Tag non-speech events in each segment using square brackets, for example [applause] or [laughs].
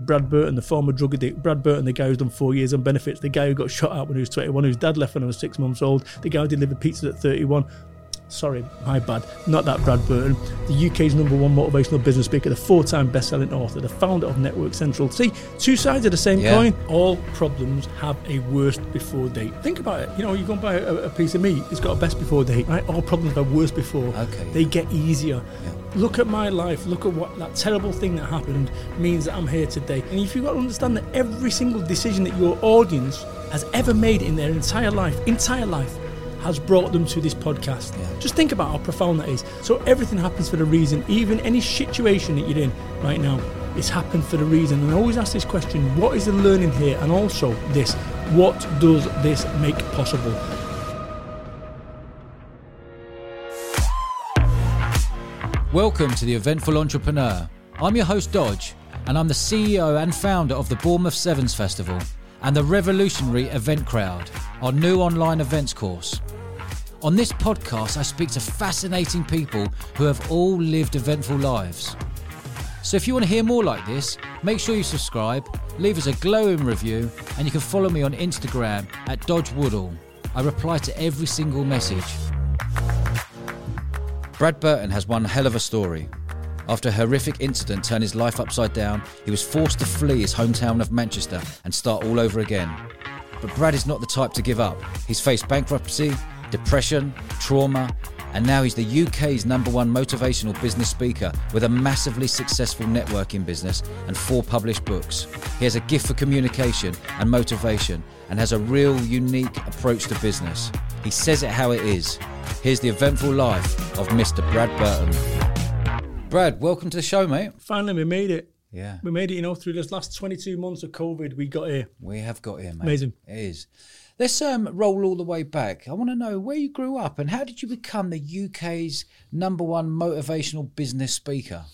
Brad Burton, the former drug addict, Brad Burton, the guy who's done four years on benefits, the guy who got shot at when he was 21, whose dad left when he was six months old, the guy who delivered pizzas at 31. Sorry, my bad. Not that Brad Burton. The UK's number one motivational business speaker, the four time best selling author, the founder of Network Central. See, two sides of the same Yeah. coin. All problems have a worst before date. Think about it. You know, you go and buy a, a piece of meat, it's got a best before date, right? All problems have worst before. Okay. They get easier. Look at my life. Look at what that terrible thing that happened means that I'm here today. And if you've got to understand that every single decision that your audience has ever made in their entire life, entire life, has brought them to this podcast. Just think about how profound that is. So everything happens for a reason. Even any situation that you're in right now, it's happened for a reason. And I always ask this question: What is the learning here? And also this: What does this make possible? Welcome to the Eventful Entrepreneur. I'm your host, Dodge, and I'm the CEO and founder of the Bournemouth Sevens Festival and the Revolutionary Event Crowd, our new online events course. On this podcast, I speak to fascinating people who have all lived eventful lives. So if you want to hear more like this, make sure you subscribe, leave us a glowing review, and you can follow me on Instagram at Dodge Woodall. I reply to every single message. Brad Burton has one hell of a story. After a horrific incident turned his life upside down, he was forced to flee his hometown of Manchester and start all over again. But Brad is not the type to give up. He's faced bankruptcy, depression, trauma, and now he's the UK's number one motivational business speaker with a massively successful networking business and four published books. He has a gift for communication and motivation and has a real unique approach to business. He says it how it is. Here's the eventful life of Mr. Brad Burton. Brad, welcome to the show, mate. Finally, we made it. Yeah, We made it. You know, through this last 22 months of COVID, we got here. we have got here, mate. Amazing. It is. Let's um, roll all the way back. I want to know where you grew up and how did you become the UK's number one motivational business speaker?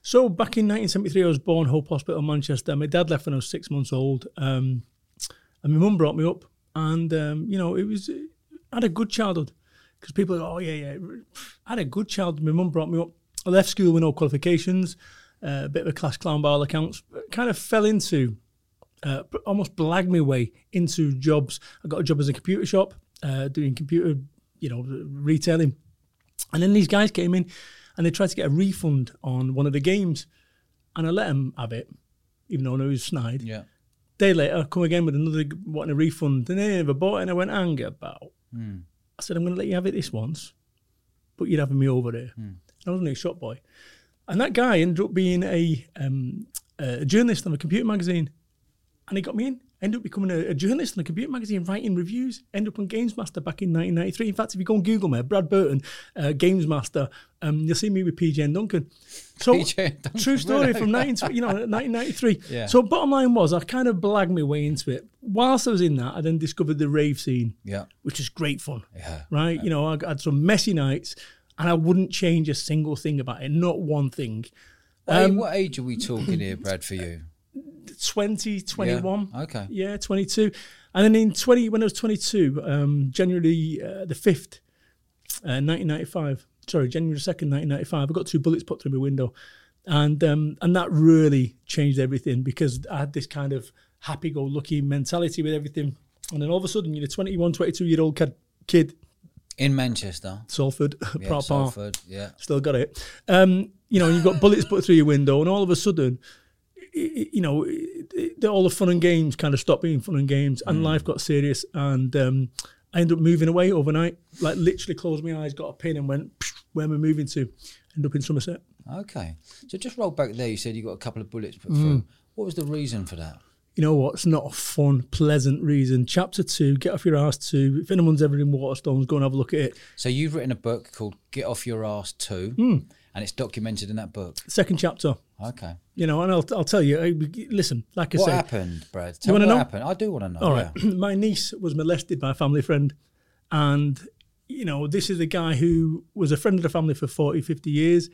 So back in 1973, I was born Hope Hospital, Manchester. My dad left when I was six months old, um, and my mum brought me up. And um, you know, it was I had a good childhood because people, are, oh yeah, yeah, I had a good childhood. My mum brought me up. I left school with no qualifications, uh, a bit of a class clown by all accounts. Kind of fell into, uh, almost blagged my way into jobs. I got a job as a computer shop, uh, doing computer, you know, retailing. And then these guys came in and they tried to get a refund on one of the games. And I let them have it, even though I knew it was snide. Yeah. Day later, come again with another wanting a refund. And they never bought it. And I went, hang about. Hmm. I said, I'm going to let you have it this once, but you're having me over there. Hmm. I was only a shop boy. And that guy ended up being a, um, a journalist on a computer magazine. And he got me in. Ended up becoming a, a journalist on a computer magazine, writing reviews. Ended up on Games Master back in 1993. In fact, if you go on Google me, Brad Burton, uh, Games Master, um, you'll see me with PJ and Duncan. So, PJ Duncan, true story [laughs] from 19, you know, 1993. Yeah. So, bottom line was, I kind of blagged my way into it. Whilst I was in that, I then discovered the rave scene, Yeah. which is great fun Yeah. right? You know, I had some messy nights, and I wouldn't change a single thing about it, not one thing. What, Um, what age are we talking here, Brad, for you? 20, 21. Yeah. Okay. Yeah, 22. And then in 20, when I was 22, um, January uh, the 5th, uh, 1995, sorry, January 2nd, 1995, I got two bullets put through my window. And um, and that really changed everything because I had this kind of happy go lucky mentality with everything. And then all of a sudden, you're a 21, 22 year old kid, kid In Manchester. Salford, [laughs] Yeah, Proud Park. Salford. Yeah. still got it. Um, you know, you've got bullets put through your window, and all of a sudden, you know, all the fun and games kind of stopped being fun and games, and life got serious. And um, I ended up moving away overnight. Like literally, closed my eyes, got a pin, and went, "Where am I moving to?" End up in Somerset. Okay. So just roll back there. You said you got a couple of bullets put Mm. through. What was the reason for that? You know what? It's not a fun, pleasant reason. Chapter two, get off your ass two. If anyone's ever in Waterstones, go and have a look at it. So you've written a book called Get Off Your Ass 2, Hmm. and it's documented in that book. Second chapter. Okay. You know, and I'll, I'll tell you. Listen, like I said. What say, happened, Brad? Tell wanna me what know? happened. I do want to know. All right. yeah. [clears throat] My niece was molested by a family friend. And, you know, this is a guy who was a friend of the family for 40, 50 years.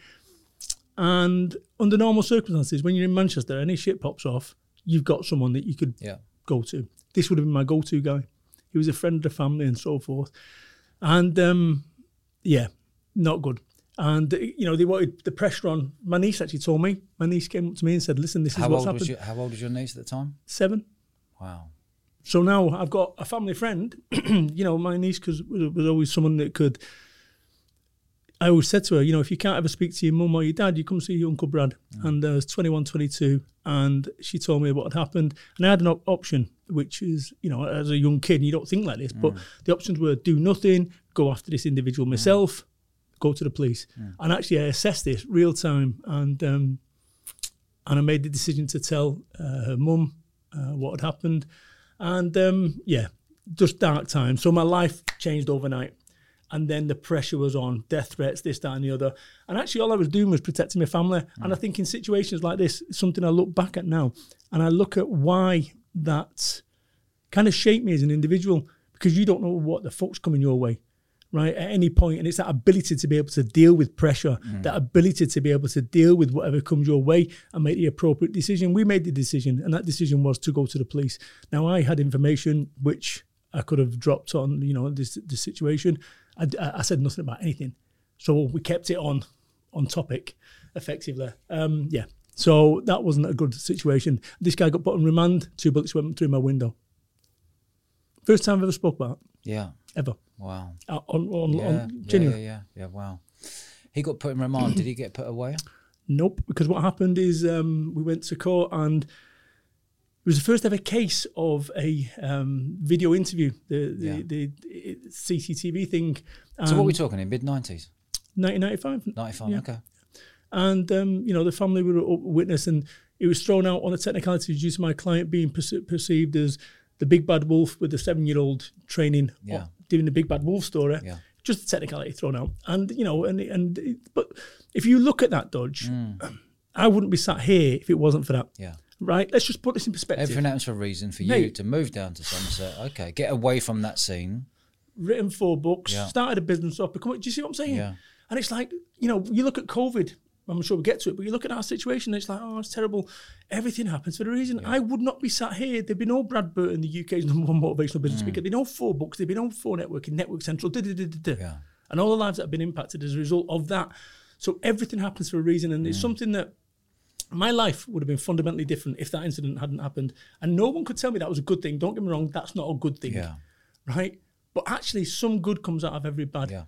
And under normal circumstances, when you're in Manchester, any shit pops off, you've got someone that you could Yeah. go to. This would have been my go to guy. He was a friend of the family and so forth. And, um, yeah, not good. And you know they wanted the pressure on. My niece actually told me. My niece came up to me and said, "Listen, this is How what's old happened." your How old was your niece at the time? Seven. Wow. So now I've got a family friend. [clears throat] you know, my niece because was, was always someone that could. I always said to her, you know, if you can't ever speak to your mum or your dad, you come see your Uncle Brad. And uh, I was 21, 22, and she told me what had happened. And I had an op- option, which is, you know, as a young kid, you don't think like this, but the options were do nothing, go after this individual myself, go to the police. And actually, I assessed this real time, and um, and I made the decision to tell uh, her mum uh, what had happened. And um, yeah, just dark times. So my life changed overnight. And then the pressure was on, death threats, this, that, and the other. And actually, all I was doing was protecting my family. And I mm. think in situations like this, something I look back at now and I look at why that kind of shaped me as an individual because you don't know what the fuck's coming your way, right? At any point. And it's that ability to be able to deal with pressure, mm. that ability to be able to deal with whatever comes your way and make the appropriate decision. We made the decision, and that decision was to go to the police. Now, I had information which I could have dropped on, you know, this, this situation. I, I said nothing about anything. So we kept it on on topic effectively. Um, yeah. So that wasn't a good situation. This guy got put on remand, two bullets went through my window. First time I've ever spoke about it, Yeah. ever. Wow. Uh, on, on, Yeah. on yeah, genuine. yeah. Yeah. Yeah. Wow. He got put in remand. Did he get put away? [clears throat] Nope, because what happened is um, we went to court and was the first ever case of a um, video interview, the the, Yeah. the, the CCTV thing. So what are we talking in mid nineties? 1995. Ninety five. Yeah. Okay. and um, you know the family were a witness, and it was thrown out on a technicality due to my client being perce- perceived as the big bad wolf with the seven-year-old training, Yeah. doing the big bad wolf story. Yeah. Just the technicality thrown out, and you know, and and but if you look at that dodge, I wouldn't be sat here if it wasn't for that. Mm. Yeah. Right? Let's just put this in perspective. Everything happens for a reason for you Mate. to move down to Somerset. Okay. Get away from that scene. written four books, Yeah. started a business up. Become, do you see what I'm saying? Yeah. And it's like, you know, you look at COVID, I'm sure we'll get to it, but you look at our situation, it's like, oh, it's terrible. Everything happens for a reason. I would not be sat here. There'd be no Brad Burton, the UK's number one motivational Mm. business speaker. There'd be no four books. There'd be no 4Networking, Network Central, da, da, da, da, da. Yeah. and all the lives that have been impacted as a result of that. So everything happens for a reason, and Mm. it's something that my life would have been fundamentally different if that incident hadn't happened. And no one could tell me that was a good thing. Don't get me wrong, that's not a good thing Yeah. right? But actually, some good comes out of every bad. Yeah.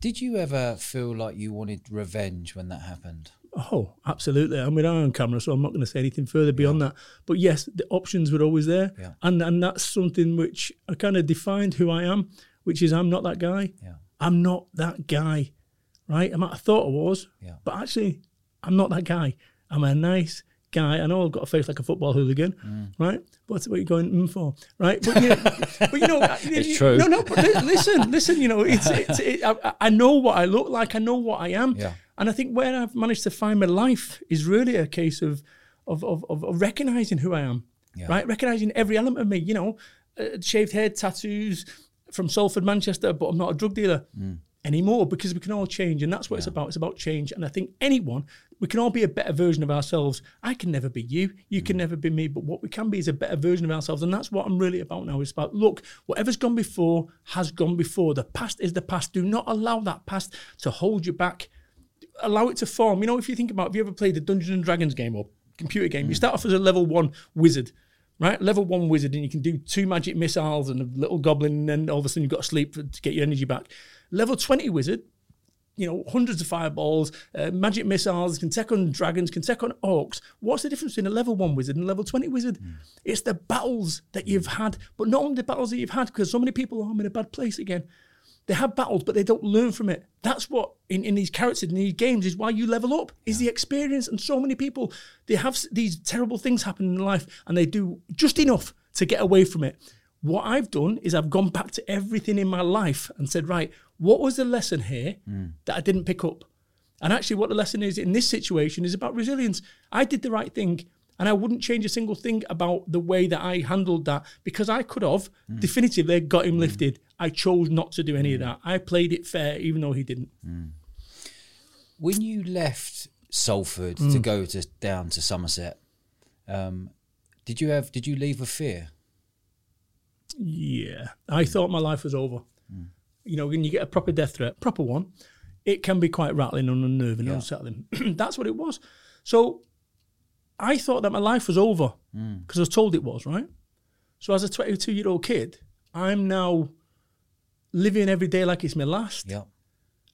Did you ever feel like you wanted revenge when that happened? Oh, absolutely. I'm with eye on camera, so I'm not going to say anything further beyond that. But yes, the options were always there, Yeah. and and that's something which I kind of defined who I am, which is I'm not that guy. Yeah. I'm not that guy, right? I might have thought I was, Yeah. but actually, I'm not that guy. I'm a nice guy. I know I've got a face like a football hooligan, Mm. right? What's what you going mm for, right? But you know, but you know, [laughs] It's true. No, no. But li- listen, listen. You know, it's, it's it, I, I know what I look like. I know what I am. Yeah. And I think where I've managed to find my life is really a case of of of, of, of recognizing who I am, Yeah. right? Recognizing every element of me. You know, uh, shaved head, tattoos from Salford, Manchester, but I'm not a drug dealer Mm. Anymore because we can all change, and that's what it's about. It's about change, and I think anyone we can all be a better version of ourselves. I can never be you. You Mm. can never be me. But what we can be is a better version of ourselves, and that's what I'm really about now. It's about look, whatever's gone before has gone before. The past is the past. Do not allow that past to hold you back allow it to form. You know, if you think about, have you ever played the Dungeons and Dragons game or computer game? You start off as a level one wizard, right? Level one wizard, and you can do two magic missiles and a little goblin, and then all of a sudden you've got to sleep to get your energy back. Level 20 wizard, you know, hundreds of fireballs, uh, magic missiles, can take on dragons, can take on orcs. What's the difference between a level one wizard and a level 20 wizard? It's the battles that you've had, but not only the battles that you've had, because so many people, I'm in a bad place again. They have battles, but they don't learn from it. That's what in, in these characters, in these games, is why you level up, is the experience. And so many people, they have these terrible things happen in life and they do just enough to get away from it. What I've done is I've gone back to everything in my life and said, right, what was the lesson here that I didn't pick up? And actually, what the lesson is in this situation is about resilience. I did the right thing, and I wouldn't change a single thing about the way that I handled that because I could have definitively got him lifted. I chose not to do any of that. I played it fair, even though he didn't. When you left Salford to Mm. go to down to Somerset, um, did you have did you leave with fear? Yeah, I thought my life was over. You know, when you get a proper death threat, proper one, it can be quite rattling and unnerving and unsettling. [clears throat] That's what it was. So I thought that my life was over Mm. because I was told it was, right? So as a 22 year old kid, I'm now living every day like it's my last, Yeah.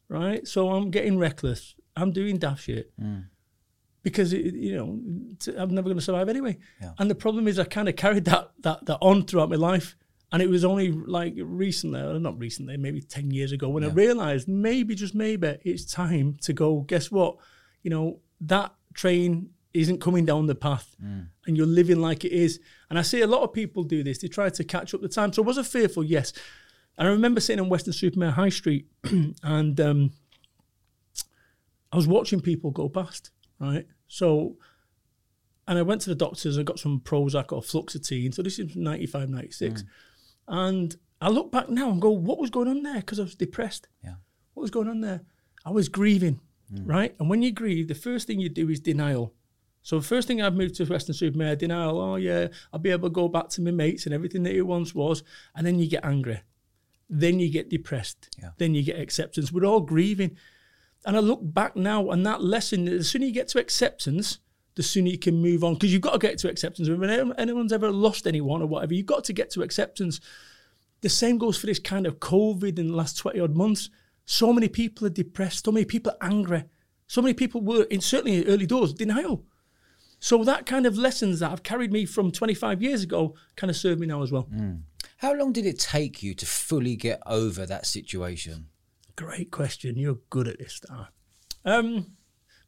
right? So I'm getting reckless. I'm doing daft shit Mm. because it, you know t- I'm never going to survive anyway. Yeah. And the problem is I kind of carried that that that on throughout my life. And it was only like recently, or not recently, maybe 10 years ago, when I realized maybe, just maybe, it's time to go, guess what? You know, that train isn't coming down the path mm. and you're living like it is. And I see a lot of people do this. They try to catch up the time. So was I fearful? Yes. And I remember sitting on Weston-super-Mare High Street [clears throat] and um, I was watching people go past, right? So, and I went to the doctors, I got some Prozac or Fluoxetine. So this is 95, 96. Mm. And I look back now and go, what was going on there? Because I was depressed. Yeah. What was going on there? I was grieving, mm. right? And when you grieve, the first thing you do is denial. So the first thing I've moved to Weston-super-Mare, denial, oh yeah, I'll be able to go back to my mates and everything that it once was. And then you get angry. Then you get depressed. Yeah. Then you get acceptance. We're all grieving. And I look back now and that lesson, as soon as you get to acceptance, the sooner you can move on. Because you've got to get to acceptance. When anyone's ever lost anyone or whatever, you've got to get to acceptance. The same goes for this kind of COVID in the last 20 odd months. So many people are depressed. So many people are angry. So many people were, in certainly in early doors, denial. So that kind of lessons that have carried me from 25 years ago kind of serve me now as well. How long did it take you to fully get over that situation? Great question. You're good at this, Star. Um,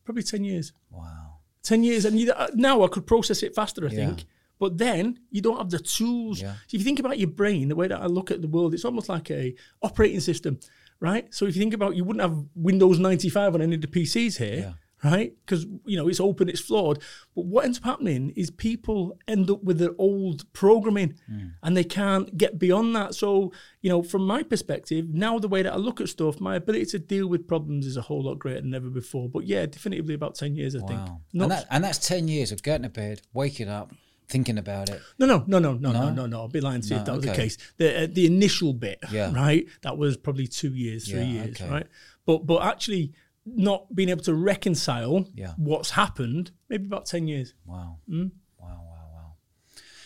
probably 10 years. Wow. 10 years. And you, uh, now I could process it faster, I Yeah. think. But then you don't have the tools. Yeah. So if you think about your brain, the way that I look at the world, it's almost like a operating system, right? So if you think about, you wouldn't have Windows 95 on any of the PCs here, right? Because you know it's open, it's flawed. But what ends up happening is people end up with their old programming, and they can't get beyond that. So you know, from my perspective, now the way that I look at stuff, my ability to deal with problems is a whole lot greater than ever before. But yeah, definitively about ten years, I think. Wow. Not And, that, and that's 10 years of getting to bed, waking up, thinking about it. No, no, no, no, no, no, no, no. I'd be lying to you if that was the case. The uh, the initial bit, Yeah. right? That was probably two years, three Yeah, years, okay. right? But but actually, not being able to reconcile Yeah. what's happened, maybe about ten years. Wow. Mm. Wow, wow, wow.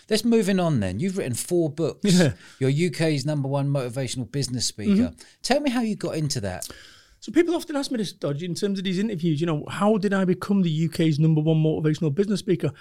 Let's moving on then. You've written four books. Yeah. You're UK's number one motivational business speaker. Mm-hmm. Tell me how you got into that. So people often ask me this, Dodge, in terms of these interviews. You know, how did I become the UK's number one motivational business speaker?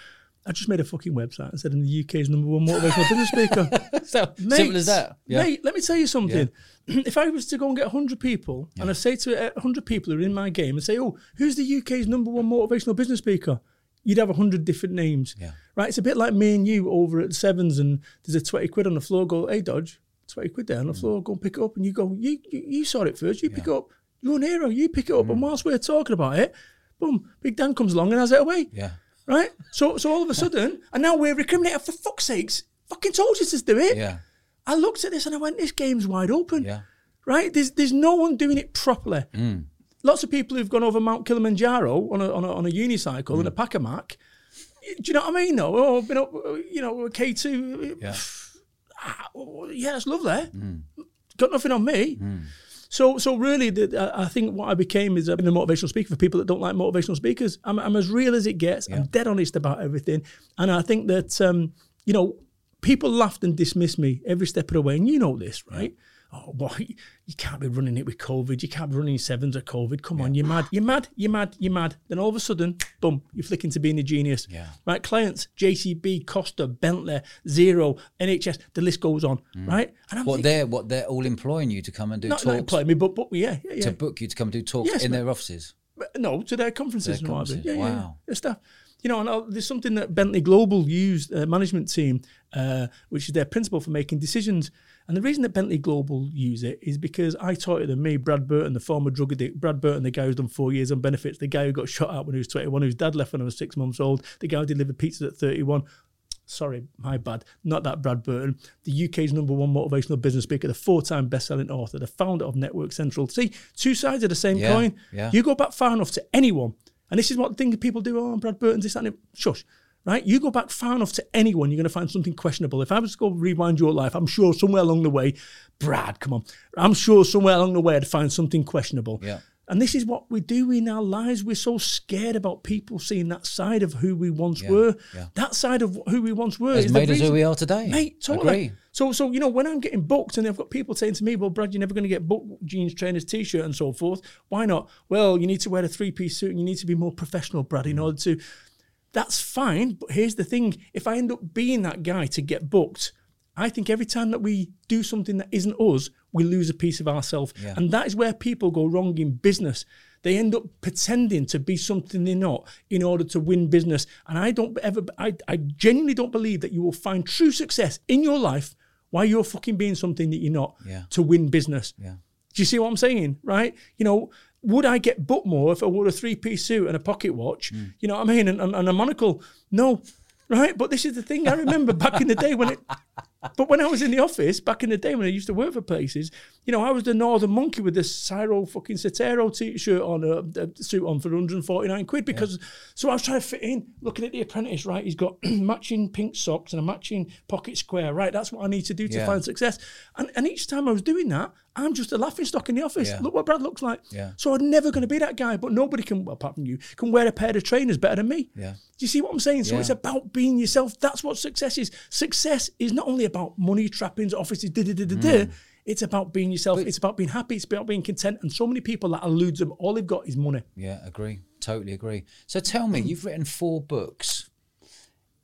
I just made a fucking website and said I'm the UK's number one motivational business speaker. [laughs] So Mate, simple as that. Yeah. Mate, let me tell you something. [clears throat] if I was to go and get 100 people and I say to uh, 100 people who are in my game and say, oh, who's the UK's number one motivational business speaker? You'd have 100 different names. Yeah. Right? It's a bit like me and you over at Sevens and there's a 20 quid on the floor. Go, hey, Dodge, 20 quid there on Mm. the floor. Go and pick it up. And you go, you, you, you saw it first. You pick it up. You're an hero. You pick it up. Mm. And whilst we're talking about it, boom, Big Dan comes along and has it away Yeah. Right? So so all of a sudden, and now we're recriminating for fuck's sakes. Fucking told you to do it. Yeah. I looked at this and I went, this game's wide open. Yeah. Right? There's there's no one doing it properly. Mm. Lots of people who've gone over Mount Kilimanjaro on a on a, on a unicycle Mm. and a pack a Mac. Do you know what I mean? though? oh, I've been up, you know, K two. Yeah. [sighs] Yeah, it's lovely. Mm. Got nothing on me. So, so really, the, I think what I became is I've been a motivational speaker for people that don't like motivational speakers. I'm, I'm as real as it gets. I'm dead honest about everything, and I think that um, you know people laughed and dismissed me every step of the way, and you know this, right? Oh, boy, [laughs] you can't be running it with COVID. You can't be running sevens of COVID. Come on, you're mad. You're mad. You're mad. You're mad. Then all of a sudden, boom, you're flicking to being a genius. Yeah. Right? Clients, JCB, Costa, Bentley, Zero, NHS, the list goes on. Right? And I'm What thinking, they're what they're all employing you to come and do not, not talks employ me, but, but yeah, yeah, yeah. to book you to come and do talks Yes, in their offices. No, to their conferences Their and what have you. conferences, Yeah, yeah, wow. yeah, stuff. You know, and uh, there's something that Bentley Global used, uh, management team, uh, which is their principle for making decisions. And the reason that Bentley Global use it is because I taught it them, me, Brad Burton, the former drug addict, Brad Burton, the guy who's done four years on benefits, the guy who got shot at when he was 21, whose dad left when I was six months old, the guy who delivered pizzas at 31. Sorry, my bad. Not that Brad Burton. The UK's number one motivational business speaker, the four-time best-selling author, the founder of Network Central. See, two sides of the same Yeah, coin. yeah. You go back far enough to anyone, and this is what things people do. Oh, Brad Burton's this and it. shush. Right? You go back far enough to anyone, you're going to find something questionable. If I was to go rewind your life, I'm sure somewhere along the way, Brad, come on, I'm sure somewhere along the way I'd find something questionable. Yeah. And this is what we do in our lives. We're so scared about people seeing that side of who we once Yeah, were. yeah. That side of who we once were Has is made us who we are today. Mate, totally. Agree. So, so you know, when I'm getting booked, and I've got people saying to me, "Well, Brad, you're never going to get booked, jeans, trainers, t-shirt, and so forth. Why not? Well, you need to wear a three-piece suit, and you need to be more professional, Brad, in mm. order to." That's fine, but here's the thing: if I end up being that guy to get booked, I think every time that we do something that isn't us, we lose a piece of ourselves, Yeah. and that is where people go wrong in business. They end up pretending to be something they're not in order to win business. And I don't ever, I, I genuinely don't believe that you will find true success in your life while you're fucking being something that you're not Yeah. to win business. Yeah. Do you see what I'm saying? Right? You know, would I get booked more if I wore a three piece suit and a pocket watch? Mm. You know what I mean? And, and, and a monocle? No. Right? But this is the thing. I remember back in the day when it. [laughs] But when I was in the office back in the day when I used to work for places, you know, I was the northern monkey with the Cyro fucking Sotero t-shirt on, a, a suit on for 149 quid because. So I was trying to fit in, looking at the apprentice. Right, he's got [clears throat] matching pink socks and a matching pocket square. Right, that's what I need to do to Yeah. find success. And and each time I was doing that, I'm just a laughing stock in the office. Yeah. Look what Brad looks like. Yeah. So I'm never going to be that guy. But nobody can, well, apart from you, can wear a pair of trainers better than me. Yeah. Do you see what I'm saying? So Yeah. it's about being yourself. That's what success is. Success is not only about money, trappings, offices, da da da da da. Mm. It's about being yourself. it's about being happy. It's about being content. And so many people that eludes them. All they've got is money. Yeah, agree. Totally agree. So tell me, you've written four books.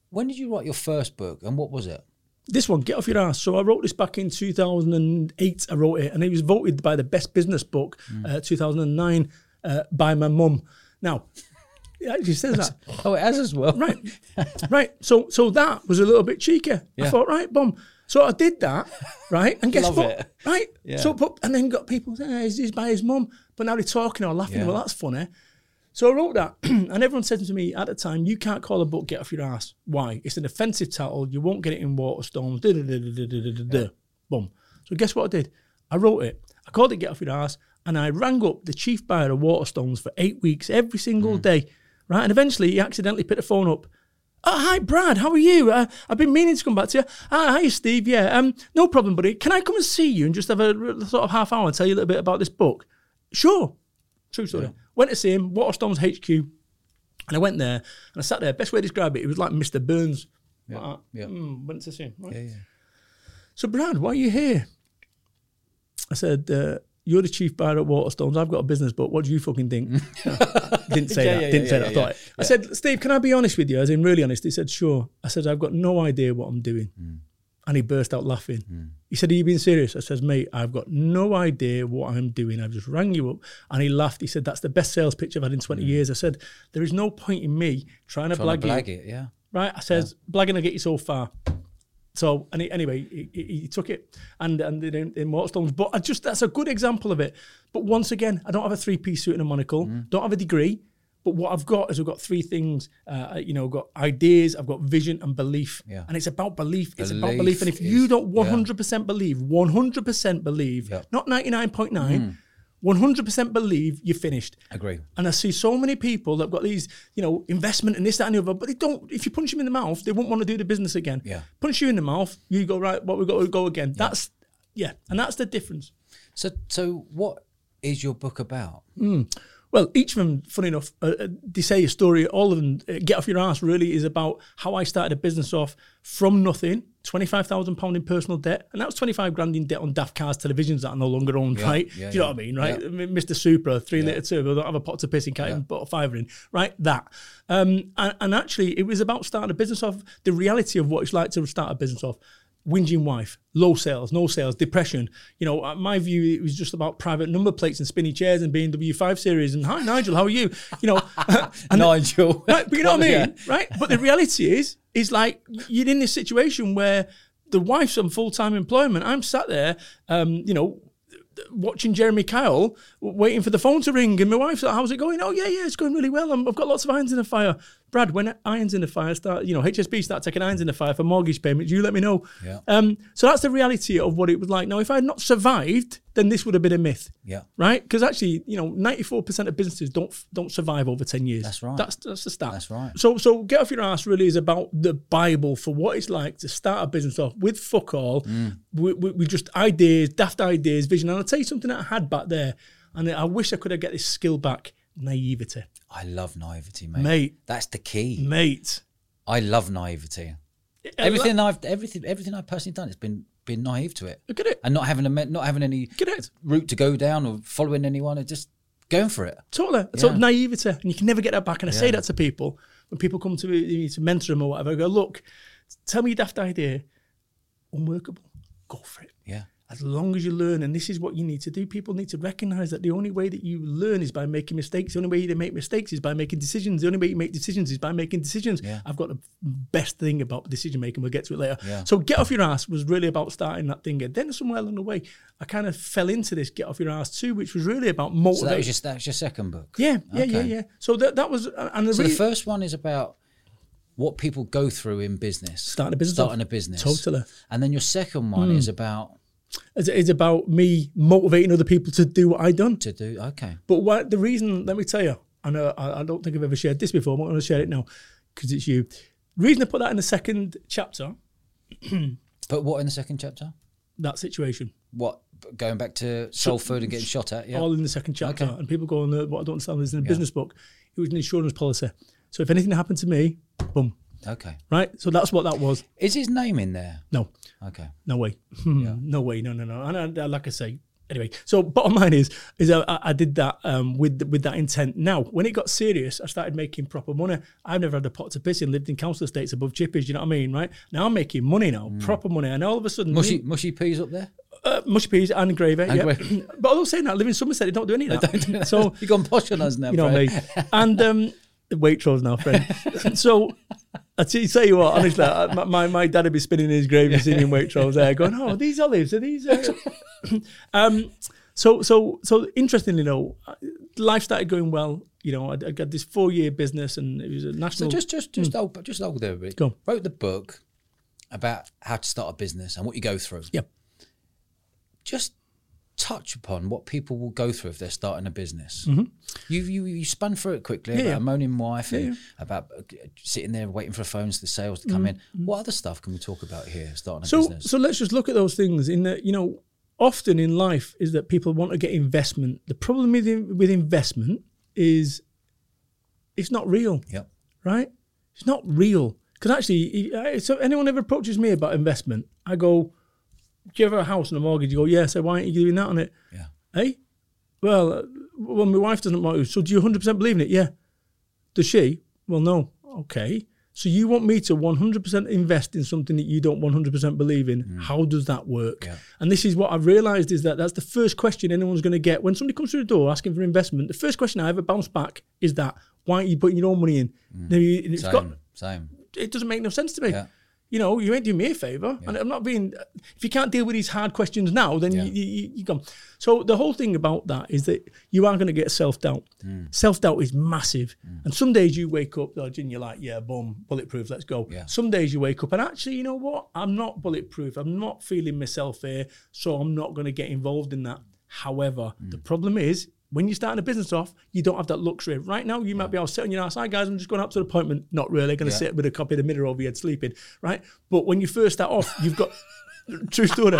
When did you write your first book and what was it? This one, get off your ass. So I wrote this back in 2008. I wrote it, and it was voted by the best business book, Mm. uh, 2009, uh, by my mum. Now, it actually says that. [laughs] Oh, it has as well. right, [laughs] right. So, so that was a little bit cheeky. I Yeah. thought, right, boom. So I did that, right, and guess Love what? it. Right. Yeah. So, but, and then got people saying, eh, he's, by his mum, but now they're talking or laughing. Yeah. Well, that's funny. So I wrote that, [clears throat] and everyone said to me at the time, "You can't call a book "Get Off Your Ass." Why? It's an offensive title. You won't get it in Waterstones. Da, da, da, da, da, da, da, da. Boom. So guess what I did? I wrote it. I called it "Get Off Your Ass," and I rang up the chief buyer of Waterstones for eight weeks, every single day. Right, and eventually he accidentally picked the phone up. Oh, hi, Brad. How are you? Uh, I've been meaning to come back to you. Ah, hi, Steve. Yeah, um, no problem, buddy. Can I come and see you and just have a sort of half hour and tell you a little bit about this book? Sure. True story. Went to see him, Waterstones HQ, and I went there and I sat there. Best way to describe it, it was like Mr. Burns. Yeah, Like yeah. Mm, went to see him. Right. Yeah, yeah. So, Brad, why are you here? I said, uh, You're the chief buyer at Waterstones. I've got a business, but what do you fucking think? [laughs] [laughs] didn't say Yeah, that. yeah, didn't yeah, say that. I thought it. I said, Steve, can I be honest with you? As in, really honest. He said, Sure. I said, I've got no idea what I'm doing. Hmm. And he burst out laughing. Hmm. He said, Are you being serious? I says, Mate, I've got no idea what I'm doing. I've just rang you up. And he laughed. He said, That's the best sales pitch I've had in 20 years. I said, There is no point in me trying to blag to you blag it, yeah. right? I says, blagging will get you so far. So, anyway, he, he, he took it and and in, in Waterstones. But I just that's a good example of it. But once again, I don't have a three piece suit and a monocle. Mm. Don't have a degree. But what I've got is I've got three things. Uh, you know, I've got ideas, I've got vision and belief. Yeah. And it's about belief. It's about Belief belief. And if is- you don't 100% believe, 100% believe, Yeah. Mm. not 99.9, 100% believe, you're finished. Agree. And I see so many people that've got these, you know, investment and this, that, and the other, but they don't. If you punch them in the mouth, they won't want to do the business again. Yeah. Punch you in the mouth, you go right. What we've got to go again. That's yeah, and that's the difference. So, so what is your book about? Hmm. Well, each of them, funny enough, uh, uh, they say a story. All of them, uh, get off your ass. Really, is about how I started a business off from nothing, twenty five thousand pound in personal debt, and that was twenty five grand in debt on daft cars televisions that I no longer own. Yeah, right? yeah, Do you know yeah. what I mean? Right? Mr. Supra, three litre turbo, don't have a pot to piss in, can't even put a fiver in. Right? That. Um, and, and actually, it was about starting a business off. The reality of what it's like to start a business off. Whinging wife, low sales, no sales, depression. You know, uh, my view, it was just about private number plates and spinny chairs and BMW 5 Series. And hi, Nigel, how are you? You know, [laughs] [laughs] and Nigel. [laughs] Right, but you know what I mean, Yeah. right? But the reality is, is like you're in this situation where the wife's on full time employment. I'm sat there, um, you know, watching Jeremy Kyle, waiting for the phone to ring, and my wife's like, "How's it going?" Oh yeah, yeah, it's going really well. I'm, I've got lots of irons in the fire. Brad, when irons in the fire start, you know, HSB start taking irons in the fire for mortgage payments, you let me know. Yeah. Um, so that's the reality of what it was like. Now, if I had not survived, then this would have been a myth Yeah. right? Because actually, you know, ninety four percent of businesses don't don't survive over ten years. That's right. That's that's the stat. That's right. So so get off your ass really is about the Bible for what it's like to start a business off with fuck all, Mm. with, with, with just ideas, daft ideas, vision. And I'll tell you something that I had back there. And I wish I could have get this skill back. Naivety, I love naivety, mate. mate, That's the key. mate. I love naivety. Everything I've everything everything I've personally done it's been been naive to it, Look at it. and not having a not having any route to go down or following anyone, or just going for it. Totally. Eh? So Yeah. naivety. And you can never get that back. And I say that to people when people come to me to mentor them or whatever. I go, look, tell me your daft idea. Unworkable. Go for it. Yeah. As long as you learn, and this is what you need to do, people need to recognize that the only way that you learn is by making mistakes. The only way you make mistakes is by making decisions. The only way you make decisions is by making decisions. Yeah. I've got the best thing about decision making. We'll get to it later. Yeah. So, get off your ass was really about starting that thing. And then, somewhere along the way, I kind of fell into this get off your ass too, which was really about So motivation. that was your that was your second book. Yeah, yeah, yeah, Okay. yeah. So that that was uh, and the, So re- the first one is about what people go through in business, starting a business, starting a business, totally. and then your second one is about It's, it's about me motivating other people to do what I done. to do. Okay, But what the reason? Let me tell you. I know I, I don't think I've ever shared this before. I'm not going to share it now because it's you. Reason I put that in the second chapter, [clears throat] but what in the second chapter? that situation, What going back to Salford and getting shot at? Yeah, all in the second chapter, Okay. and people go on the, what I don't understand is in a business book. It was an insurance policy. So if anything happened to me, boom, okay. right? So that's what that was. Is his name in there? No, Okay, No way. [laughs] No way. No, no, no. And I, I- like I say, anyway. So bottom line is, is I, I did that um, with with that intent. Now, when it got serious, I started making proper money. I've never had a pot to piss in. Lived in council estates above chippies. You know what I mean, right? Now I'm making money now, proper money, and all of a sudden, mushy mushy peas up there. uh, mushy peas and gravy. yeah. gravy. [clears throat] but although saying that, living in Somerset, they don't do any of that. [laughs] So [laughs] you gone posh on us now, you know me. And um, Waitrose now, friend. so I tell you, what, honestly, [laughs] I- my, my, dad would be spinning his grave and singing Waitrose there, going, "Oh, [laughs] these olives are these." Uh... [clears throat] um, so so so interestingly, though, life started going well. You know, I, I got this four year business, and it was a So national. just just just hold just hold there a bit. Go. Wrote the book about how to start a business and what you go through. yeah, Just touch upon what people will go through if they're starting a business. You, you you spun through it quickly Mm-hmm. Yeah, about yeah. a moaning wife and about uh, sitting there waiting for phones, the sales to come in. What other stuff can we talk about here? Starting a Mm-hmm. So business. so let's just look at those things. In that, you know, often in life is that people want to get investment. The problem with with investment is it's not real. Yep. right? It's not real. Because actually, so anyone ever approaches me about investment, I go, "Do you have a house and a mortgage?" You go, "Yeah." So why aren't you doing that on it? Yeah. Hey, well, uh, well, my wife doesn't want to. So do you 100% believe in it? Yeah. Does she? Well, no. Okay. So you want me to 100% invest in something that you don't 100% believe in? How does that work? Yeah. And this is what I've realised is that that's the first question anyone's going to get when somebody comes through the door asking for investment. The first question I ever bounce back is that why aren't you putting your own money in? Now, it's Same. got same. it doesn't make no sense to me. Yeah. You know, you ain't doing me a favour, and I'm not being. If you can't deal with these hard questions now, then Yeah. you, you, you go. So the whole thing about that is that you are going to get self doubt. Mm. Self doubt is massive, and some days you wake up, Dodge, and you're like, "Yeah, boom, bulletproof, let's go." Yeah. Some days you wake up, and actually, you know what? I'm not bulletproof. I'm not feeling myself here, so I'm not going to get involved in that. However, Mm. the problem is when you're starting a business off, you don't have that luxury. Right now, you might be able to sit on your ass. Hi, guys, I'm just going up to an appointment. Not really. Going to Yeah. sit with a copy of the mirror over your head sleeping, right? But when you first start off, you've got [laughs] true story.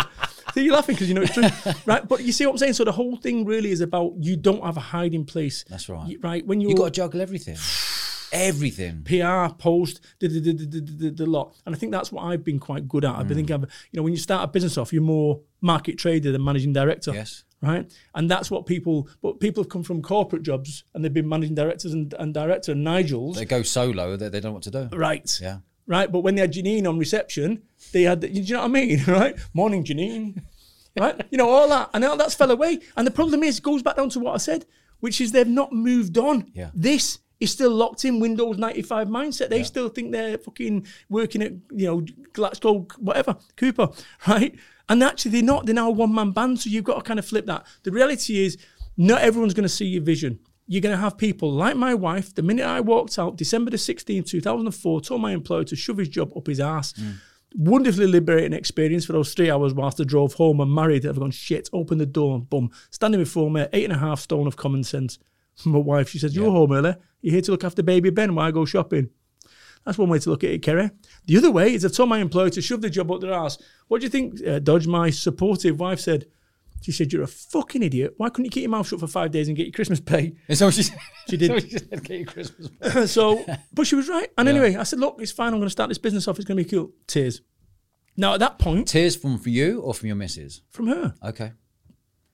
See, you're laughing because you know it's true, [laughs] right? But you see what I'm saying? So the whole thing really is about you don't have a hiding place. That's right. You- right? When You got to juggle everything. [sighs] everything. PR, post, the, the, the, the, lot. And I think that's what I've been quite good at. I've been Mm. thinking, you know, when you start a business off, you're more market trader than managing director. Yes. Right. And that's what people, but people have come from corporate jobs and they've been managing directors and, and director. And Nigel's, They go solo. They, they don't know what to do. right. Yeah. Right. But when they had Janine on reception, they had, the, you know what I mean? [laughs] Right. Morning, Janine. right. You know, all that. And all that's fell away. And the problem is, it goes back down to what I said, which is they've not moved on. Yeah. This is still locked in Windows 95 mindset. They still think they're fucking working at, you know, Glasgow, whatever, Cooper, [laughs] right? And actually, they're not. They're now a one man band. So you've got to kind of flip that. The reality is, not everyone's going to see your vision. You're going to have people like my wife. The minute I walked out, December the 16th, 2004, told my employer to shove his job up his ass. Mm. Wonderfully liberating experience for those three hours whilst I drove home and married. I've gone, shit, open the door, boom. Standing before me, eight and a half stone of common sense. [laughs] My wife, she says, You're home early. You're here to look after baby Ben while I go shopping. That's one way to look at it, Kerry. The other way is I told my employer to shove the job up their ass. What do you think, uh, Dodge? My supportive wife said, She said, "You're a fucking idiot. Why couldn't you keep your mouth shut for five days and get your Christmas pay?" And so she said? She did. [laughs] What she said? Get your Christmas. [laughs] so, but she was right. And anyway, I said, "Look, it's fine. I'm going to start this business off. It's going to be cool." Tears. Now at that point, Tears from for you or from your missus? from her, Okay.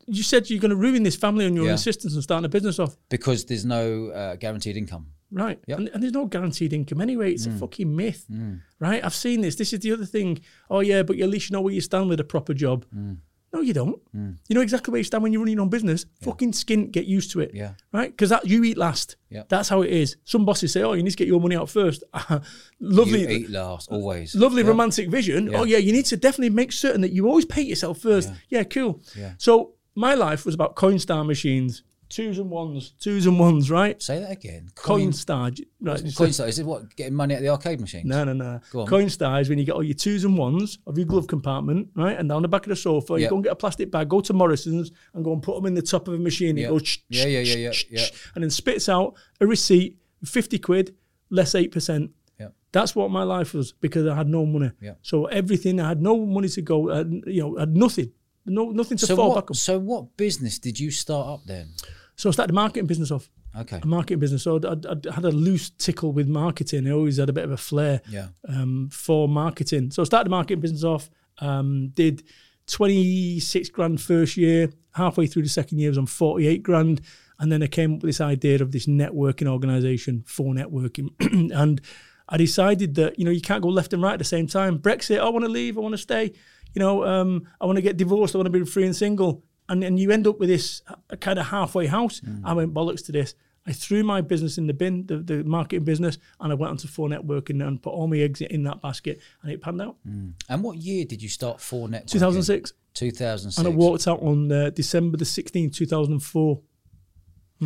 you said you're going to ruin this family on your Yeah. own assistance and starting a business off. Because there's no uh, guaranteed income. Right. Yep. And, and there's no guaranteed income anyway. It's a mm. fucking myth. Mm. Right. I've seen this. This is the other thing. Oh, yeah, but at least you know where you stand with a proper job. Mm. No, you don't. You know exactly where you stand when you're running your own business. Fucking skin, get used to it. Yeah. Right? Because that you eat last. Yep. That's how it is. Some bosses say, oh, you need to get your money out first. [laughs] Lovely. You eat last, always. Lovely Yeah. romantic vision. Oh yeah, you need to definitely make certain that you always pay yourself first. Yeah, cool. Yeah. So my life was about Coinstar machines, twos and ones, twos and ones, right? Say that again. Coin, Coinstar, right? coin style. Is it what? Getting money at the arcade machines? No, no, no. Go on. Coinstar is when you get all your twos and ones of your glove compartment, right? And down the back of the sofa, you go and get a plastic bag, go to Morrison's and go and put them in the top of a machine. It goes, Yeah, yeah, yeah, yeah, yeah. and then spits out a receipt, 50 quid, less 8%. Yeah. That's what my life was because I had no money. Yeah. So everything, I had no money to go, I had, you know, I had nothing, no nothing to So fall back on. So what business did you start up then? So I started a marketing business off. Okay. A marketing business. So I'd had a loose tickle with marketing. I always had a bit of a flair Yeah. um, for marketing. So I started a marketing business off, um, did 26 grand first year. Halfway through the second year, I was on 48 grand. And then I came up with this idea of this networking organization for networking. [clears throat] and I decided that, you know, you can't go left and right at the same time. Brexit, I want to leave, I want to stay. You know, um, I want to get divorced, I want to be free and single. And, and you end up with this uh, kind of halfway house. I went bollocks to this. I threw my business in the bin, the, the marketing business, and I went onto 4Networking and put all my eggs in that basket, and it panned out. And what year did you start 4Networking? 2006, 2006. and I walked out on uh, December the 16th, 2004.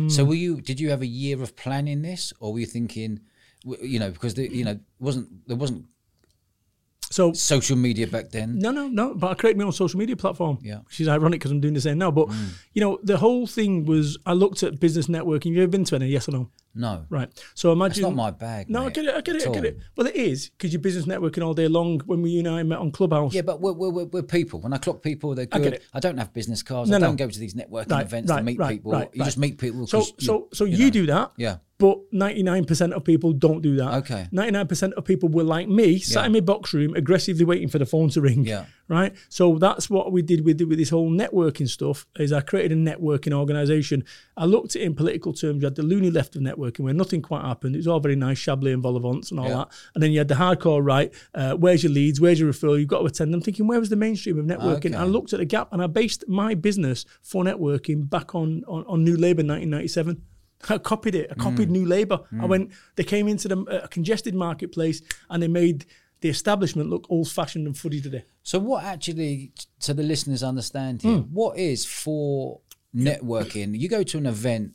So were you? Did you have a year of planning this, or were you thinking, you know, because the, you know wasn't there wasn't So social media back then? no, no, no. But I created my own social media platform. Yeah. which is ironic because I'm doing the same now. But mm. you know, the whole thing was I looked at business networking. You ever been to any? Yes or no? No, Right. So imagine. it's not my bag. No, I get it. I get it. I get all. it. Well, it is because you're business networking all day long. When we you and I met on Clubhouse. Yeah, but we're, we're, we're, people. When I clock people, they're get good. it. I, don't have business cards. No, I don't go to these networking Right, events to meet right, people. right, you just meet people. So 'cause so so you you, know. do that. Yeah. But 99% of people don't do that. Okay. 99% of people were like me, sat Yeah. in my box room, aggressively waiting for the phone to ring. Yeah. Right. So that's what we did with with this whole networking stuff. Is I created a networking organization. I looked at it in political terms. You had the loony left of networking where nothing quite happened. It was all very nice, Chablis and vol-au-vents and all Yeah. that. And then you had the hardcore right. Uh, where's your leads? Where's your referral? You've got to attend. I'm thinking, where was the mainstream of networking? Okay. I looked at the gap and I based my business 4Networking back on on, on New Labour 1997. [laughs] I copied it. I copied Mm. New Labour. I went. They came into the uh, congested marketplace and they made the establishment look old-fashioned and fuddy today. So what actually, so the listeners understand here, Hmm. what is for networking? You go to an event.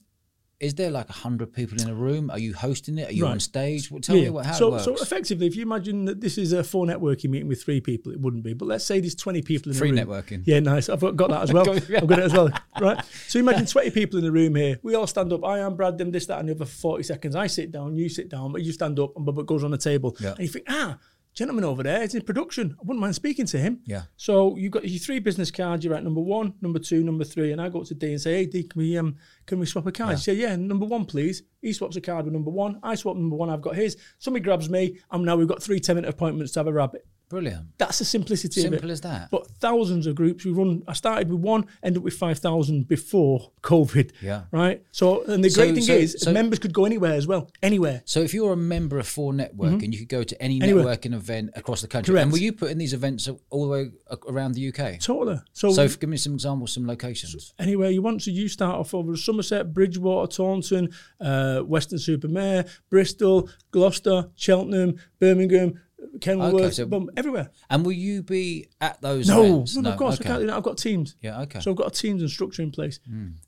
Is there like hundred people in a room? Are you hosting it? Are you on stage? Well, tell me what, how so, it works. so effectively, if you imagine that this is a 4Networking meeting with three people, it wouldn't be. But let's say there's 20 people in Free the room. networking. Yeah, nice. I've got that as well. [laughs] I've got it as well. Right. So [laughs] imagine 20 people in the room here. We all stand up. I am Brad, them, this, that, and the other for 40 seconds. I sit down, you sit down, but you stand up, and Bubba goes on the table. Yeah. And you think, ah, gentleman over there is in production. I wouldn't mind speaking to him. Yeah. So you've got your three business cards. You're at number one, number two, number three, and I go up to D and say, "Hey, D, can we um can we swap a card?" He say, "Yeah, number one, please." He swaps a card with number one. I swap number one. I've got his. Somebody grabs me, and now we've got three 10 minute appointments to have a rabbit. Brilliant. That's the simplicity of Simple as that. But thousands of groups. We run. I started with one, ended up with five thousand before COVID. Yeah. Right. So and the So- great thing so- is, so- members could go anywhere as well. Anywhere. So if you're a member of 4Networking, you could go to any Mm-hmm. Anywhere. networking event across the country. Correct. And were you putting these events all the way around the UK? Totally. So, So give me some examples, some locations. anywhere you want. So you start off over Somerset, Bridgwater, Taunton, uh, Weston-super-Mare, Bristol, Gloucester, Cheltenham, Birmingham, Kenilworth, Okay, so- boom, everywhere. And will you be at those No, events? no, no, of course okay. I can't do that. I've got teams. Yeah, okay. So I've got a teams and structure in place.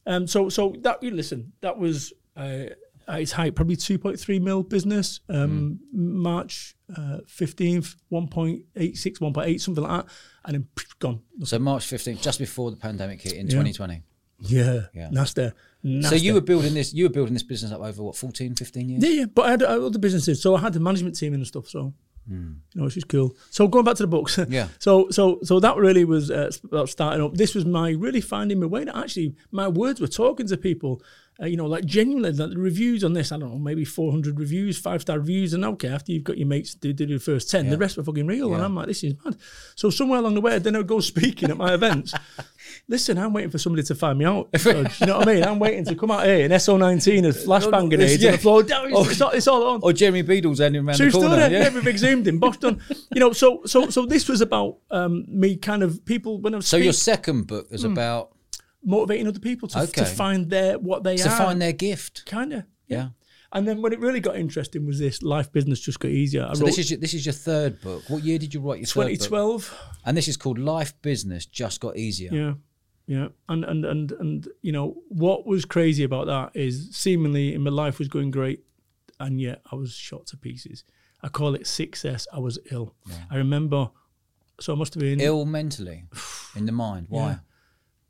Um, so so that you listen, that was uh, at its height, probably 2.3 mil business. Um, March uh, 15th, 1.86, 1.8, something like that, and then gone. So March 15th, just before the pandemic hit in 2020. Yeah, Yeah. nasty. So you were building this, you were building this business up over what, 14, 15 years? Yeah, yeah, but I had, I had other businesses, so I had the management team and stuff. So You know, which is cool. So going back to the books, Yeah. [laughs] So so so that really was uh, about starting up. This was my really finding my way. That actually, my words were talking to people. Uh, you know, like genuinely, like the reviews on this. I don't know, maybe four hundred reviews, five star reviews, and okay, after you've got your mates do, do the first ten, the rest were fucking real. And I'm like, this is mad. So somewhere along the way, then I go speaking at my events. [laughs] Listen, I'm waiting for somebody to find me out. [laughs] You know what I mean? I'm waiting to come out here in SO19 as flashbang grenades Yeah. on the floor. [laughs] It's, it's, all, it's all on. Or Jeremy Beadle's ending around True the corner. story. yeah. Everything's zoomed in, Boston. You know, so so so this was about um, me kind of people when I was So your second book is about motivating other people to, Okay. to find their what they have. to are. find their gift. kind of. Yeah. And then when it really got interesting was this life business just got easier. I So wrote this is your, this is your third book. What year did you write your third book? 2012. And this is called Life Business Just Got Easier. Yeah. Yeah. And and and and you know, what was crazy about that is seemingly in my life was going great and yet I was shot to pieces. I call it success. I was ill. I remember so I must have been Ill mentally, [sighs] in the mind. Why? Yeah.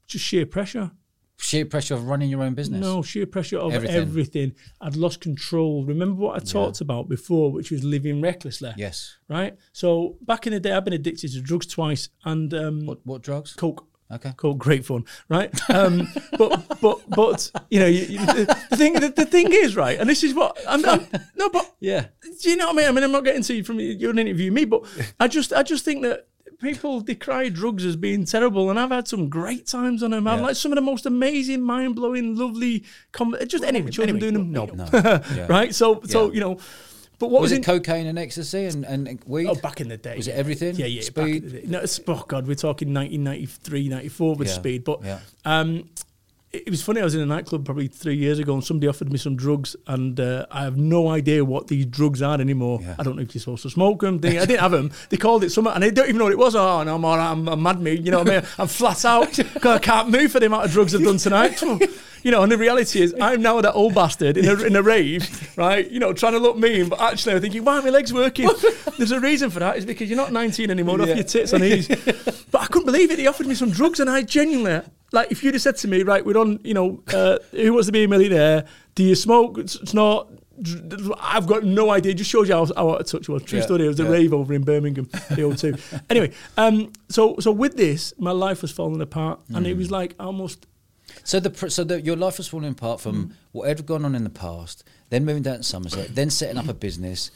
Just sheer pressure. Sheer pressure of running your own business. No, sheer pressure of Everything. everything. I'd lost control. Remember what I talked about before, which was living recklessly. Yes. Right? So back in the day, I've been addicted to drugs twice and um, What what drugs? coke. Okay. Coke, great fun, right? Um, [laughs] but but but you know, you, you, the, the thing the, the thing is right, and this is what I'm, I'm no, but [laughs] Yeah. do you know what I mean? I mean, I'm not getting to you from you're an interview me, but I just I just think that people decry drugs as being terrible, and I've had some great times on them. I've Yeah. like some of the most amazing, mind blowing, lovely. Com- just anyway, children doing them, [laughs] no, Yeah. right? So so you know, but what Was was, it in, cocaine and ecstasy and, and, weed? Oh, back in the day. Was it everything? Yeah, yeah. Speed? No, oh, God, we're talking 1993, 94 with Yeah, speed. But yeah. um, it, was funny. I was in a nightclub probably three years ago and somebody offered me some drugs. And uh, I have no idea what these drugs are anymore. Yeah. I don't know if you're supposed to smoke them. They, I didn't have them. They called it something and I don't even know what it was. Oh, no, I'm, all right, I'm, I'm mad me. You know what I mean? I'm flat out [laughs] because I can't move for the amount of drugs I've done tonight. [laughs] You know, and the reality is, I'm now that old bastard in a, in a rave, right? You know, trying to look mean, but actually, I'm thinking, why are my legs working? [laughs] There's a reason for that. Is because you're not 19 anymore, off your tits and knees. But I couldn't believe it. He offered me some drugs, and I genuinely, like, if you'd have said to me, right, we're on, you know, uh, Who Wants to Be a Millionaire? Do you smoke? It's not. I've got no idea. It just shows you how, how out of touch was. True Yeah, story. It was a yeah. rave over in Birmingham, the O2. [laughs] anyway, um, so so with this, my life was falling apart, and Mm. it was like almost So the so the, your life was falling apart from what had gone on in the past, then moving down to Somerset, then setting up a business.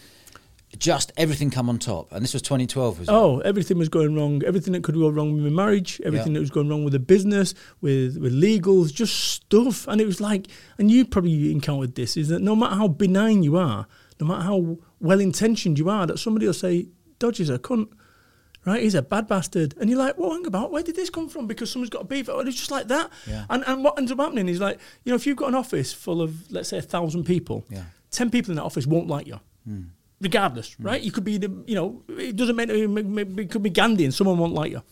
Just everything come on top, and this was 2012, was it? Oh, everything was going wrong. Everything that could go wrong with my marriage, everything Yeah. that was going wrong with the business, with with legals, just stuff. And it was like, and you probably encountered this, is that no matter how benign you are, no matter how well intentioned you are, that somebody will say, Dodge is a cunt, right? He's a bad bastard. And you're like, well, hang about, where did this come from? Because someone's got a beef. And it's just like that. Yeah. And, and what ends up happening is like, you know, if you've got an office full of, let's say, a thousand people, Yeah. 10 people in that office won't like you hmm. Regardless, right? You could be the, you know, it doesn't matter. It could be Gandhi and someone won't like you.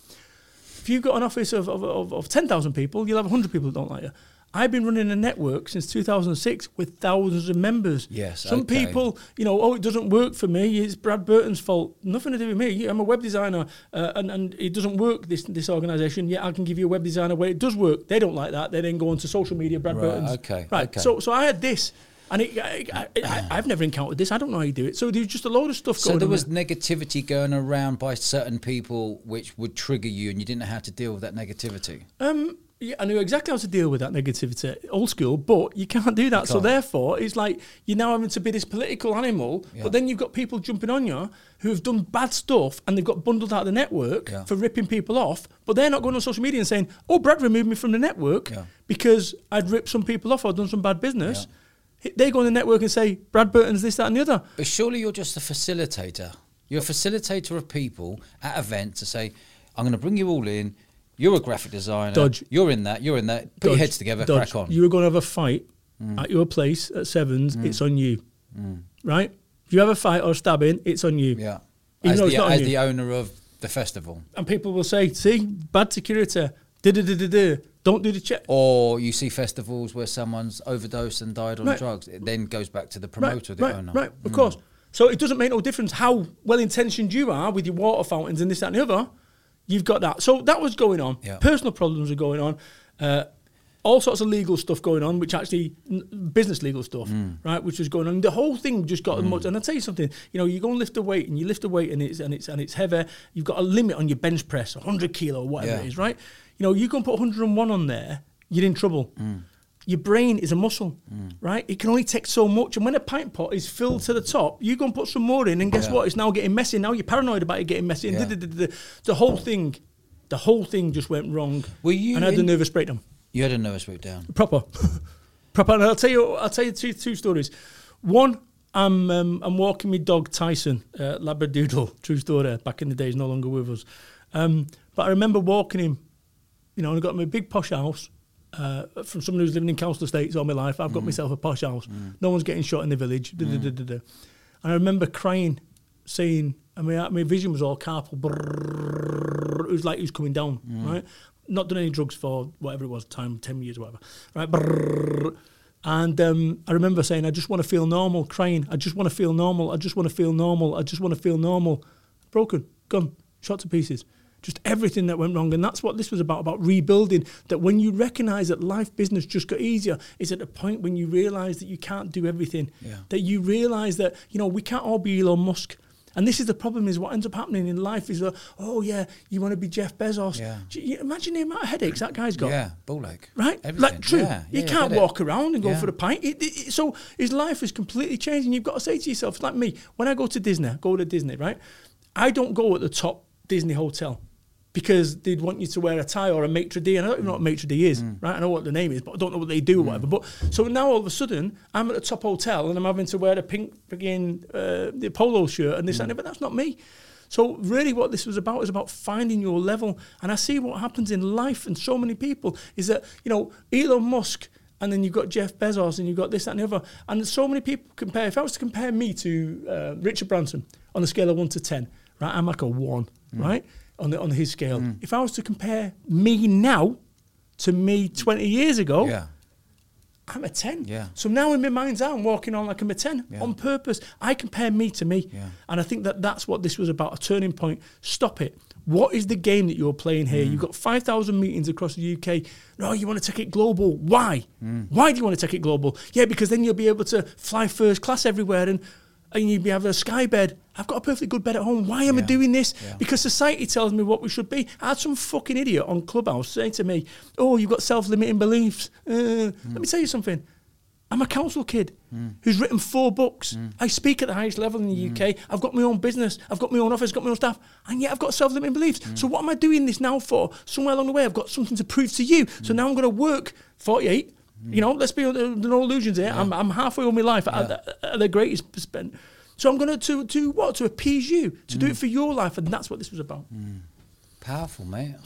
If you've got an office of, of, of, of 10,000 people, you'll have 100 people that don't like you. I've been running a network since 2006 with thousands of members. Yes, Some okay. people, you know, oh, it doesn't work for me. It's Brad Burton's fault. Nothing to do with me. I'm a web designer uh, and, and it doesn't work, this this organisation. Yeah, I can give you a web designer where it does work. They don't like that. They then go onto social media, Brad Right, Burton's. okay, Right. okay. So, so I had this. And it, I, I, I, I've never encountered this. I don't know how you do it. So there was just a load of stuff So going on. So there was there. negativity going around by certain people, which would trigger you, and you didn't know how to deal with that negativity. Um, yeah, I knew exactly how to deal with that negativity, old school, but you can't do that. So can't. therefore, it's like you're now having to be this political animal, Yeah. but then you've got people jumping on you who have done bad stuff and they've got bundled out of the network Yeah. for ripping people off, but they're not going on social media and saying, "Oh, Brad removed me from the network Yeah. because I'd ripped some people off or done some bad business." They go on the network and say, "Brad Burton's this, that, and the other." But surely you're just a facilitator. You're a facilitator of people at events to say, I'm going to bring you all in. You're a graphic designer. Dodge. You're in that. You're in that. Put your heads together. Dodge, Crack on. Mm. You were going to have a fight at your place at Sevens. It's on you, right? If you have a fight or a stabbing, it's on you. yeah. Even As, though the, it's not as the owner of the festival. And people will say, "See, bad security. Da da da da da. Don't do the check." Or you see festivals where someone's overdosed and died on Right. drugs. It then goes back to the Right, promoter, the right, owner. right. Mm. Of course. So it doesn't make no difference how well intentioned you are with your water fountains and this, that, and the other. You've got that. So that was going on. Yeah. Personal problems were going on. Uh, all sorts of legal stuff going on, which actually n- business legal stuff, right, which was going on. The whole thing just got much. And I tell you something, you know, you go and lift a weight, and you lift a weight, and it's and it's and it's heavy. You've got a limit on your bench press, 100 kilo, whatever Yeah. it is, right? You know, you go and put 101 on there, you're in trouble. Your brain is a muscle, right? It can only take so much. And when a pint pot is filled to the top, you go and put some more in, and guess Yeah. what? It's now getting messy. Now you're paranoid about it getting messy. And Yeah. the, whole thing, the whole thing just went wrong. Were you And I had a nervous breakdown. You had a nervous breakdown. Proper, [laughs] proper. And I'll tell you, I'll tell you two, two stories. One, I'm um, I'm walking my dog Tyson, uh, Labradoodle, true story. Back in the days, no longer with us. Um, but I remember walking him. You know, and I got my big posh house. Uh, from someone who's living in council estates all my life, I've got myself a posh house. No one's getting shot in the village. da, da, da, da. And I remember crying, saying, I mean, my vision was all carpal. brrrr. It was like he was coming down, right? Not done any drugs for whatever it was, time, 10 years, whatever, right? Brrrr. And um, I remember saying, I just want to feel normal, crying. I just want to feel normal. I just want to feel normal. I just want to feel normal. Broken, gone, shot to pieces. Just everything that went wrong. And that's what this was about, about rebuilding. That when you recognize that life business just got easier, is at a point when you realize that you can't do everything. Yeah. That you realize that, you know, we can't all be Elon Musk. And this is the problem is what ends up happening in life is that, oh, yeah, you want to be Jeff Bezos. Yeah. You- imagine the amount of headaches that guy's got. Yeah, ball ache. Right? Everything. Like, true. Yeah, you yeah, can't walk around and go for a pint. It, it, it- so his life is completely changed. And you've got to say to yourself, like me, when I go to Disney, I go to Disney, right? I don't go at the top Disney hotel because they'd want you to wear a tie or a maitre d'. And I don't even know what maitre d' is, Mm. right? I know what the name is, but I don't know what they do or whatever. But so now all of a sudden, I'm at a top hotel and I'm having to wear a pink frigging uh, the polo shirt and this Mm. and that, but that's not me. So really what this was about is about finding your level. And I see what happens in life and so many people is that, you know, Elon Musk and then you've got Jeff Bezos and you've got this, that and the other. And so many people compare, if I was to compare me to uh, Richard Branson on a scale of one to 10, right, I'm like a one, right, on, the, on his scale. If I was to compare me now to me 20 years ago, Yeah. I'm a 10. Yeah. So now in my mind's eye, I'm walking on like I'm a 10 Yeah. on purpose. I compare me to me. Yeah. And I think that that's what this was about a turning point. Stop it. What is the game that you're playing here? Mm. You've got 5,000 meetings across the UK. No, you want to take it global. Why? Mm. Why do you want to take it global? Yeah, because then you'll be able to fly first class everywhere and, and be having a sky bed. I've got a perfectly good bed at home. Why am I doing this? Yeah. Because society tells me what we should be. I had some fucking idiot on Clubhouse say to me, Oh, you've got self limiting beliefs. Uh, hmm. Let me tell you something. I'm a council kid hmm. who's written four books. Hmm. I speak at the highest level in the UK. I've got my own business. I've got my own office, got my own staff, and yet I've got self-limiting beliefs. So what am I doing this now for? Somewhere along the way, I've got something to prove to you. So now I'm going to work 48. You know, let's be under no illusions here. I'm, I'm halfway on my life at, at, at the greatest spent. So I'm going to to to what to appease you to do it mm. for your life, and that's what this was about. Mm. Powerful, mate.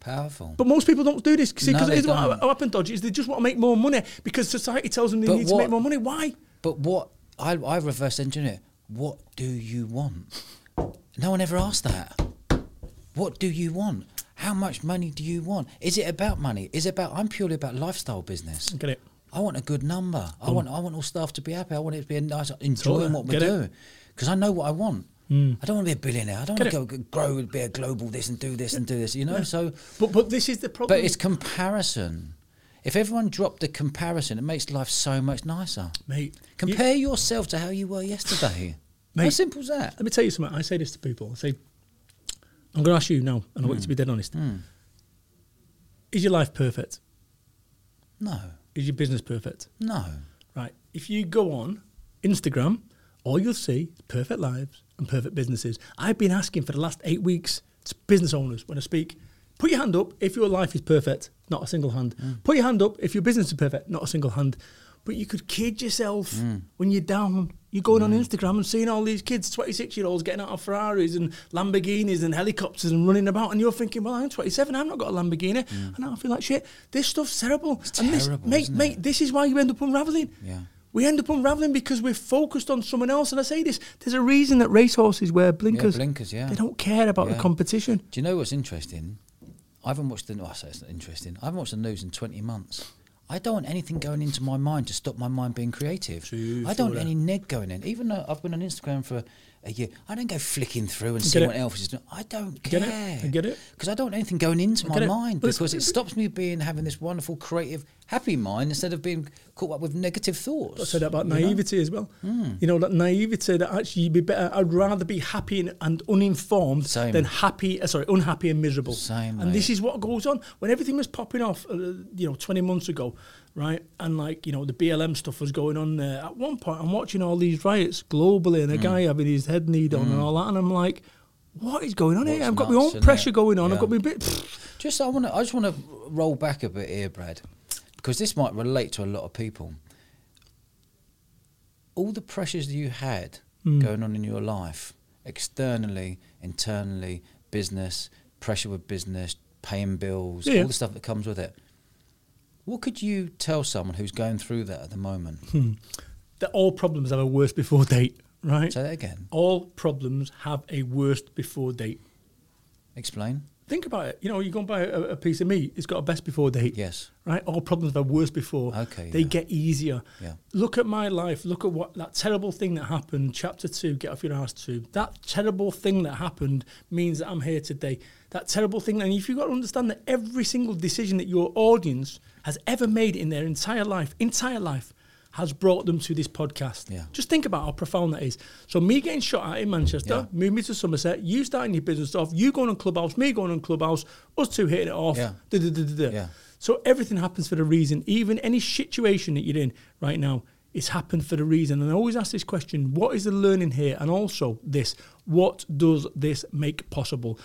Powerful. But most people don't do this because No, they what what happened, Dodgy, is they just want to make more money because society tells them they But need to make more money. Why? But what I I reverse engineer. What do you want? No one ever asked that. What do you want? How much money do you want? Is it about money? Is it about? I'm purely about lifestyle business. Get it? I want a good number. I want I want all staff to be happy. I want it to be a nice enjoying what we do because I know what I want. Hmm. I don't want to be a billionaire. I don't Get want to go grow, be a global this and do this and do this. You know, so But but this is the problem. but it's comparison. If everyone dropped the comparison, it makes life so much nicer. mate. you- Compare yourself to how you were yesterday. How simple is that? let me tell you something. I say this to people. I say, I'm going to ask you now, and I want you to be hmm. dead honest. Hmm. Is your life perfect? No, Is your business perfect? no. Right. If you go on Instagram, all you'll see is perfect lives and perfect businesses. I've been asking for the last eight weeks to business owners when I speak, put your hand up if your life is perfect, not a single hand. Hmm. Put your hand up if your business is perfect, not a single hand. But you could kid yourself hmm. when you're down. You're going on hmm. Instagram and seeing all these kids, 26 year olds, getting out of Ferraris and Lamborghinis and helicopters and running about. And you're thinking, well, I'm 27, I've not got a Lamborghini. Hmm. And I feel like shit. This stuff's terrible. and this, mate, mate, it? this is why you end up unraveling. Yeah. We end up unraveling because we're focused on someone else. And I say this: there's a reason that racehorses wear blinkers. blinkers, yeah. They don't care about Yeah. the competition. Do you know what's interesting? I haven't watched the. Oh, I say it's not interesting. I haven't watched the news in twenty months. I don't want anything going into my mind to stop my mind being creative. True, I don't want any neg going in. Even though I've been on Instagram for I don't go flicking through and Get see it. what else is doing. I don't Get care. it? I get it. Because I don't want anything going into my it. mind But because it stops me being having this wonderful, creative, happy mind instead of being caught up with negative thoughts. I said that about you know? naivety as well. You know, that naivety that actually you'd be better. I'd rather be happy and, and uninformed Same. than happy, uh, sorry, unhappy and miserable. Same, And this is what goes on. When everything was popping off, uh, you know, 20 months ago, right? And like, you know, the BLM stuff was going on there. At one point, I'm watching all these riots globally Mm. and a guy having his head kneed on and all that. And I'm like, what is going on here? I've got my own pressure going on. I've Yeah. got my bit. pfft. Just I want to. I just want to roll back a bit here, Brad, because this might relate to a lot of people. All the pressures that you had Hmm. going on in your life, externally, internally, business, pressure with business, paying bills, Yeah. all the stuff that comes with it. What could you tell someone who's going through that at the moment? Hmm. That all problems have a worst before date, right? Say that again. all problems have a worst before date. Explain. Think about it. You know, you go and buy a, a piece of meat, it's got a best before date. Yes. Right? All problems have a worst before. Okay, They yeah. get easier. Yeah. Look at my life. Look at what that terrible thing that happened, chapter two, get off your ass two. That terrible thing that happened means that I'm here today. That terrible thing, and if you've got to understand that every single decision that your audience has ever made in their entire life, entire life, has brought them to this podcast. Yeah. Just think about how profound that is. So me getting shot at in Manchester, Yeah. move me to Somerset, you starting your business off, you going on Clubhouse, me going on Clubhouse, us two hitting it off. Yeah. da, da, da. Yeah. So everything happens for a reason. Even any situation that you're in right now, it's happened for the reason. And I always ask this question: What is the learning here? And also this: What does this make possible?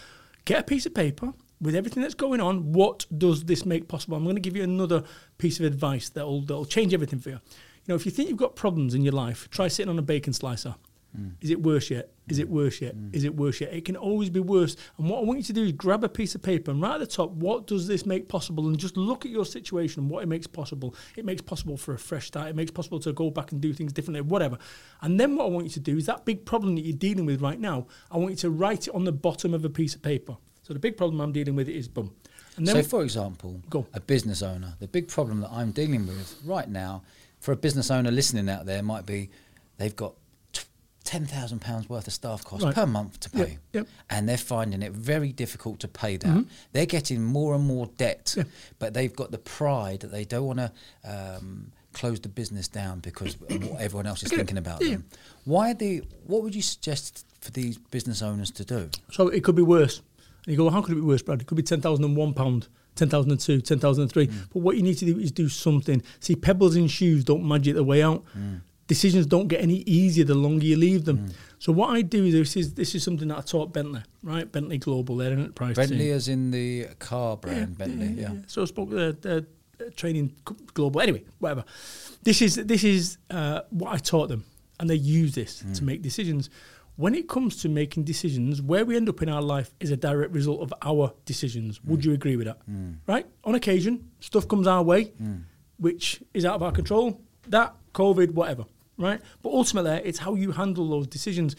Get a piece of paper with everything that's going on. What does this make possible? I'm going to give you another piece of advice that'll that'll change everything for you. You know, if you think you've got problems in your life, try sitting on a bacon slicer. Mm. Is it worse yet? Is it mm. worse yet? Mm. Is it worse yet? It can always be worse. And what I want you to do is grab a piece of paper and right at the top, what does this make possible? And just look at your situation and what it makes possible. It makes possible for a fresh start. It makes possible to go back and do things differently, whatever. And then what I want you to do is that big problem that you're dealing with right now, I want you to write it on the bottom of a piece of paper. So the big problem I'm dealing with is boom. And then so, for example, Go. a business owner, the big problem that I'm dealing with right now, for a business owner listening out there, might be they've got ten thousand pounds worth of staff costs Right. per month to pay, yep. and they're finding it very difficult to pay that. They're getting more and more debt, Yeah. but they've got the pride that they don't want to. Um, close the business down because of what everyone else is [coughs] thinking about Yeah. them. Why are they? What would you suggest for these business owners to do? So it could be worse. And you go, well, how could it be worse, Brad? It could be ten thousand and one pound, ten thousand and two, ten thousand and three. Hmm. But what you need to do is do something. See, pebbles in shoes don't magic their way out. Hmm. Decisions don't get any easier the longer you leave them. Hmm. So what I do is this is this is something that I taught Bentley, right? Bentley Global, they're an enterprise Bentley team. is in the car brand, Bentley. Yeah. So I spoke to the, the training global. Anyway, whatever. This is this is uh, what I taught them, and they use this to make decisions. When it comes to making decisions, where we end up in our life is a direct result of our decisions. Would mm. you agree with that? Mm. Right? On occasion, stuff comes our way, mm. which is out of our control. That COVID, whatever. Right? But ultimately, it's how you handle those decisions.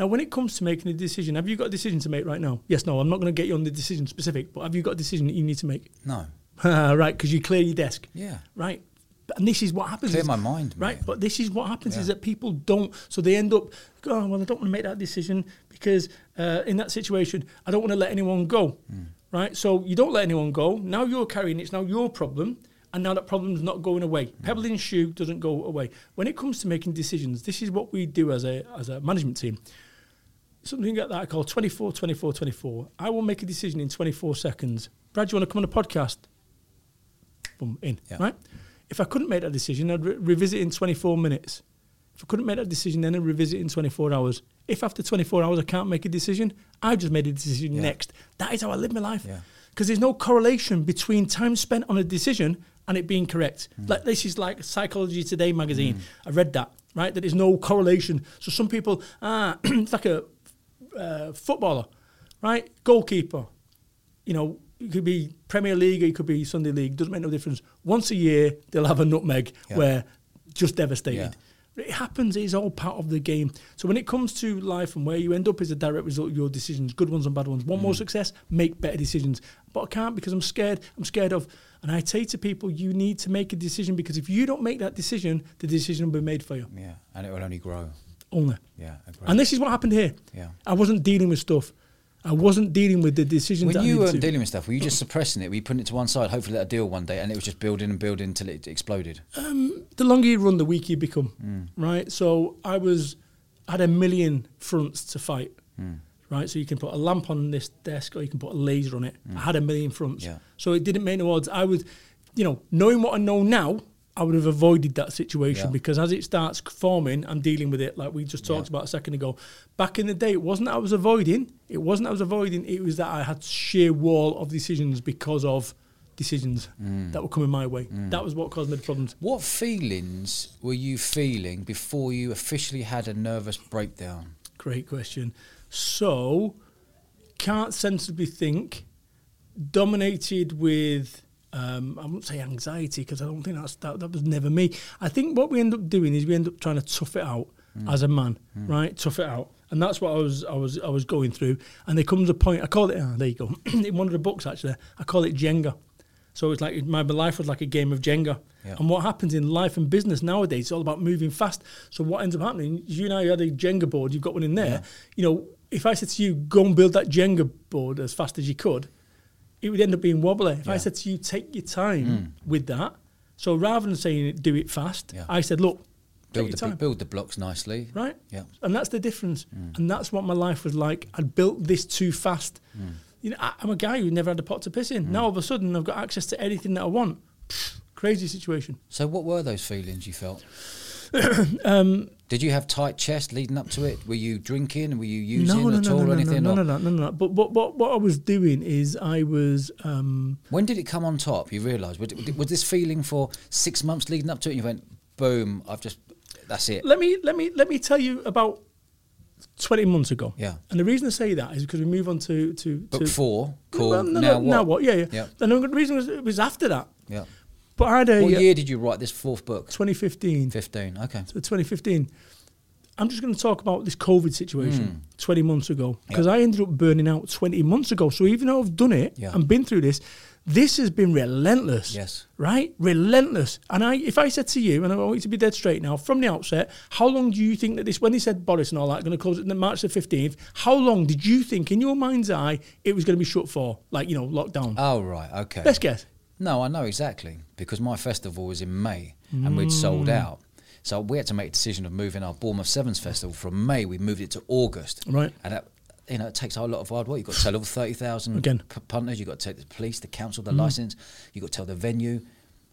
Now, when it comes to making a decision, have you got a decision to make right now? Yes, no. I'm not going to get you on the decision specific, but have you got a decision that you need to make? No. [laughs] right, because you clear your desk. Yeah. Right. And this is what happens. Clear is- my mind, Right. But this is what happens is that people don't. So they end up, oh, well, I don't want to make that decision because uh, in that situation, I don't want to let anyone go. Hmm. Right. So you don't let anyone go. Now you're carrying it. It's now your problem. And now that problem's not going away. Hmm. Pebble in shoe doesn't go away. When it comes to making decisions, this is what we do as a, as a management team something like that I call 24, 24, 24. I will make a decision in 24 seconds. Brad, you want to come on a podcast? Boom, in, Yeah. right? If I couldn't make that decision, I'd re- revisit in 24 minutes. If I couldn't make that decision, then I'd revisit in 24 hours. If after 24 hours I can't make a decision, I just made a decision Yeah. next. That is how I live my life. Yeah. Because there's no correlation between time spent on a decision and it being correct. Hmm. Like this is like Psychology Today magazine. I read that, right? That there's no correlation. So some people, ah, [clears throat] it's like a uh, footballer, right? Goalkeeper. You know, it could be Premier League, it could be Sunday League. Doesn't make no difference. Once a year, they'll have a nutmeg Yeah. where just devastated. Yeah. It happens. It's all part of the game. So when it comes to life and where you end up is a direct result of your decisions, good ones and bad ones. Want more mm. success? Make better decisions. But I can't because I'm scared. I'm scared of. And I say to people, you need to make a decision because if you don't make that decision, the decision will be made for you. Yeah, and it will only grow. Only. Yeah, agree. And this is what happened here. Yeah. I wasn't dealing with stuff. I wasn't dealing with the decisions when that you weren't dealing with stuff, were you just suppressing it? Were you putting it to one side, hopefully a deal one day, and it was just building and building until it exploded? the longer you run, the weaker you become. Mm. Right. So I was, I had a million fronts to fight. Mm. Right. So you can put a lamp on this desk, or you can put a laser on it. I had a million fronts. Mm. Yeah. So it didn't make no odds. I was, you know, knowing what I know now, I would have avoided that situation Yeah. because as it starts forming, I'm dealing with it like we just talked Yeah. about a second ago. Back in the day, it wasn't that I was avoiding. It wasn't that I was avoiding. It was that I had sheer wall of decisions because of decisions Mm. that were coming my way. That was what caused me the problems. What feelings were you feeling before you officially had a nervous breakdown? Great question. So, can't sensibly think, dominated with, um, I won't say anxiety because I don't think that's that, that was never me. I think what we end up doing is we end up trying to tough it out hmm. as a man, hmm. right? Tough it out. And that's what I was, I was, I was going through. And there comes a point. I call it. Oh, there you go. [clears throat] In one of the books, actually, I call it Jenga. So it's like my life was like a game of Jenga. Yeah. And what happens in life and business nowadays, it's all about moving fast. So what ends up happening, you and I had a Jenga board, you've got one in there. Yeah. You know, if I said to you, go and build that Jenga board as fast as you could, it would end up being wobbly. If I said to you, take your time hmm. with that. So rather than saying do it fast, Yeah. I said, look, Build the, time. build the blocks nicely. Right? Yeah. And that's the difference. Hmm. And that's what my life was like. I'd built this too fast. Hmm. You know, I, I'm a guy who never had a pot to piss in. Now all of a sudden I've got access to anything that I want. Pfft, crazy situation. So, what were those feelings you felt? [coughs] Um, Did you have tight chest leading up to it? Were you drinking? Were you using no, no, at no, all or anything? no, no, no, no, no, no. But what, what, what I was doing is I was um, When did it come on top? You realised was, was this feeling for six months leading up to it? And you went, boom! I've just that's it. let me let me let me tell you about twenty months ago. Yeah. And the reason I say that is because we move on to to, Book to four, cool. Well, no, now, no, what? now what? Yeah, yeah. Yeah. And the reason was it was after that. Yeah. But I had a What uh, year did you write this fourth book? 2015. Fifteen. Okay. So 2015. I'm just going to talk about this COVID situation 20 months ago because I ended up burning out 20 months ago. So even though I've done it Yeah. and been through this, this has been relentless. Yes. Right? Relentless. And I, if I said to you, and I want you to be dead straight now, from the outset, how long do you think that this, when they said Boris and all that, going to close it on March the 15th, how long did you think in your mind's eye it was going to be shut for? Like, you know, lockdown. Oh right. Okay. Let's guess. No, I know exactly because my festival was in May and we'd sold Mm. out. So we had to make a decision of moving our Bournemouth Sevens festival from May. We moved it to August. Right. And that, you know, it takes a lot of hard work. You've got to tell all thirty thousand Again. Mm. punters. You've got to take the police, the council, the license. You've got to tell the venue.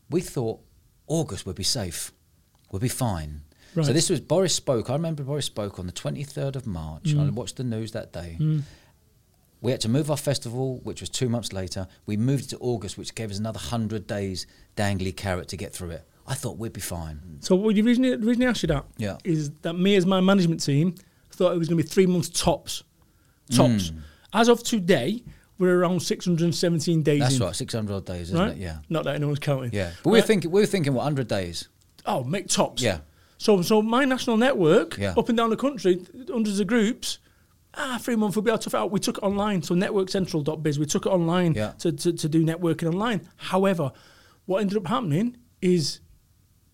We thought August would be safe. We'll be fine. So this was Boris spoke. I remember Boris spoke on the twenty third of March. Mm. I watched the news that day. We had to move our festival, which was two months later. We moved it to August, which gave us another 100 days dangly carrot to get through it. I thought we'd be fine. So what the reason, the reason I asked you that Yeah. is that me as my management team thought it was going to be three months tops. Tops. Mm. As of today, we're around 617 days That's in. right, 600 odd days, isn't Right? it? Yeah. Not that anyone's counting. Yeah. But we were Right? thinking, we were thinking, what, 100 days? Oh, make tops. Yeah. So, so my national network Yeah. up and down the country, hundreds of groups. Ah, three months we'll be able to out. We took it online, so networkcentral.biz. We took it online Yeah. to, to, to do networking online. However, what ended up happening is,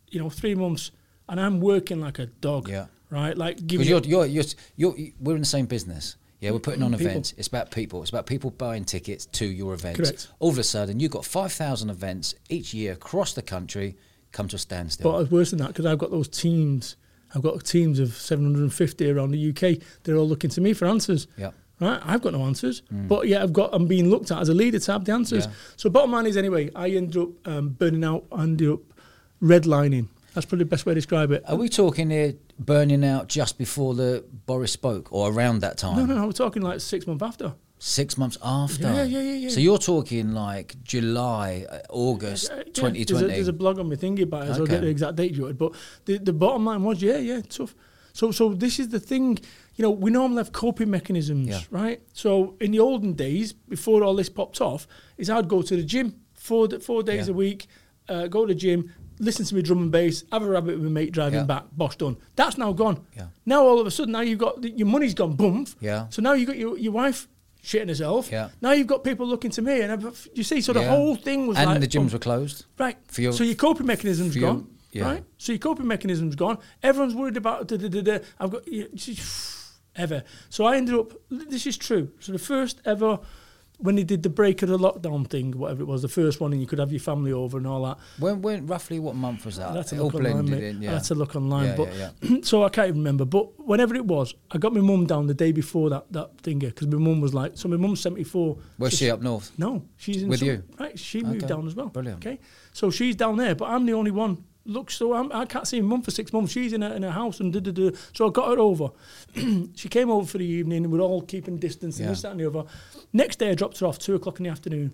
you know, three months, and I'm working like a dog. Yeah. Right, like you- you're, you're, you're, you're, we're in the same business. Yeah, we're putting on People. events. It's about people. It's about people buying tickets to your events. Correct. All of a sudden, you've got 5,000 events each year across the country come to a standstill. But it's worse than that because I've got those teams. I've got teams of 750 around the UK. They're all looking to me for answers. Yeah. Right, I've got no answers, but yeah, I've got. I'm being looked at as a leader to have the answers. Yeah. So bottom line is anyway, I ended up um, burning out. I ended up redlining. That's probably the best way to describe it. Are we talking here burning out just before the Boris spoke or around that time? no, no, no. We're talking like six months after. Six months after. Yeah, yeah, yeah, yeah. So you're talking like July, uh, August, yeah, 2020. There's a, there's a blog on my thingy about it, so I'll get the exact date you But the, the bottom line was, yeah, yeah, tough. So so this is the thing, you know, we normally have coping mechanisms, Yeah. right? So in the olden days, before all this popped off, is I'd go to the gym four four days Yeah. a week, uh, go to the gym, listen to me drum and bass, have a rabbit with my mate driving Yeah. back, bosh done. That's now gone. Yeah. Now all of a sudden, now you've got your money's gone boom. Yeah. So now you've got your, your wife shitting herself. Yeah. Now you've got people looking to me, and I've, you see, so the Yeah. whole thing was and like the gyms bump. were closed. Right. For your- so your coping mechanism's for your- gone. yeah. Right. So your coping mechanism's gone. Everyone's worried about da, da, da, da. I've got yeah, [sighs] ever. So I ended up. This is true. So the first ever. When they did the break of the lockdown thing, whatever it was, the first one, and you could have your family over and all that. When, when roughly what month was that? That's a It look online, in. Yeah. That's a look online. Yeah, but yeah, [clears throat] so I can't even remember. But whenever it was, I got my mum down the day before that that thing because my mum was like, so my mum's seventy four. Where's so she up north? No, she's in With some- you? Right, she moved Okay, down as well. brilliant. Okay, so she's down there, but I'm the only one. Look, so I'm, I can't see my mum for six months. She's in a, in a house and da da da. So I got her over. [clears throat] she came over for the evening. and We're all keeping distance and Yeah. this that and the other. Next day, I dropped her off two o'clock in the afternoon,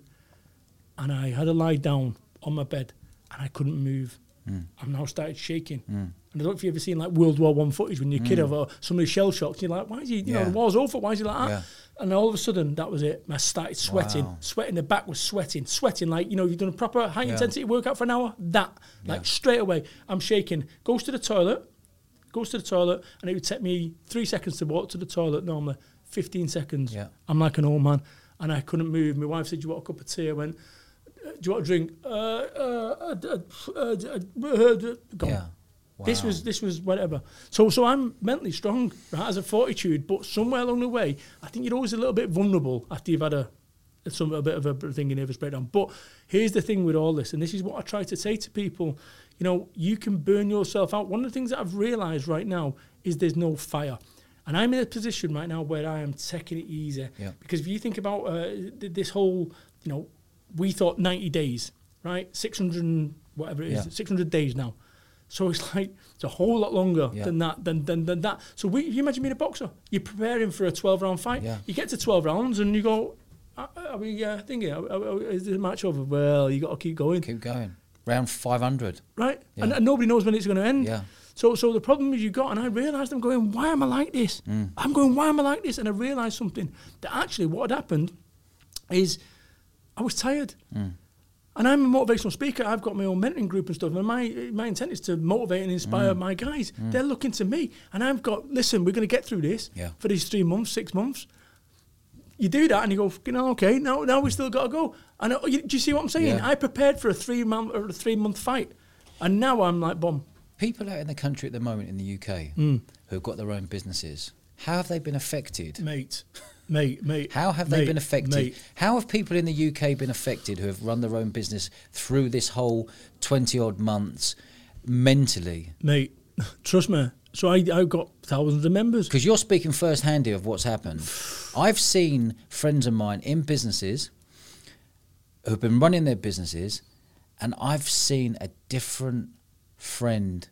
and I had her lie down on my bed, and I couldn't move. Mm. I'm now started shaking. And I don't know if you've ever seen like World War One footage when you're a kid of uh, somebody shell shocked. You're like, why is he? You know, Mm. The war's over. Why is he like that? Yeah. And all of a sudden, that was it. I started sweating. Wow. Sweating. The back was sweating. Sweating like you know you've done a proper high Yeah. intensity workout for an hour. That like Yeah. straight away, I'm shaking. Goes to the toilet. Goes to the toilet, and it would take me three seconds to walk to the toilet normally. Fifteen seconds. Yeah. I'm like an old man, and I couldn't move. My wife said, "Do you want a cup of tea?" I went. "Uh, Do you want a drink? Uh, uh, uh, uh, uh, uh, uh. Yeah. This was this was whatever. So so I'm mentally strong, right, as a fortitude, but somewhere along the way, I think you're always a little bit vulnerable after you've had a some a bit of a thing in nervous breakdown. But here's the thing with all this, and this is what I try to say to people. You know, you can burn yourself out. One of the things that I've realised right now is there's no fire. And I'm in a position right now where I am taking it easy. Yeah. Because if you think about uh, th- this whole, you know, we thought 90 days, right? 600 whatever it is, Yeah. 600 days now. So it's [laughs] like it's a whole lot longer Yeah. than that. Than, than, than that. So we, you imagine being a boxer. You're preparing for a 12 round fight. Yeah. You get to 12 rounds and you go, are, are we uh, thinking? Are, are, are- is the match over? Well, you got to keep going, Keep going. Round 500. right? Yeah. And, and nobody knows when it's going to end. Yeah. So, so the problem is you got, and I realised I'm going, why am I like this? Mm. I'm going, why am I like this? And I realised something that actually what had happened is I was tired. Mm. And I'm a motivational speaker. I've got my own mentoring group and stuff. And my my intent is to motivate and Mm. inspire my guys. They're looking to me, and I've got listen. We're going to get through this Yeah. for these three months, six months. You do that, and you go, you know, okay. Now, now we still got to go. And uh, you, do you see what I'm saying? Yeah. I prepared for a three month or a three month fight, and now I'm like, bomb. People out in the country at the moment in the UK Mm. who've got their own businesses, how have they been affected? mate, mate, mate. How have they mate, been affected? Mate. How have people in the UK been affected who have run their own business through this whole 20 odd months mentally? Mate, [laughs] trust me. So I, I've got thousands of members. Because you're speaking first hand here of what's happened. [sighs] I've seen friends of mine in businesses who've been running their businesses, and I've seen a different friend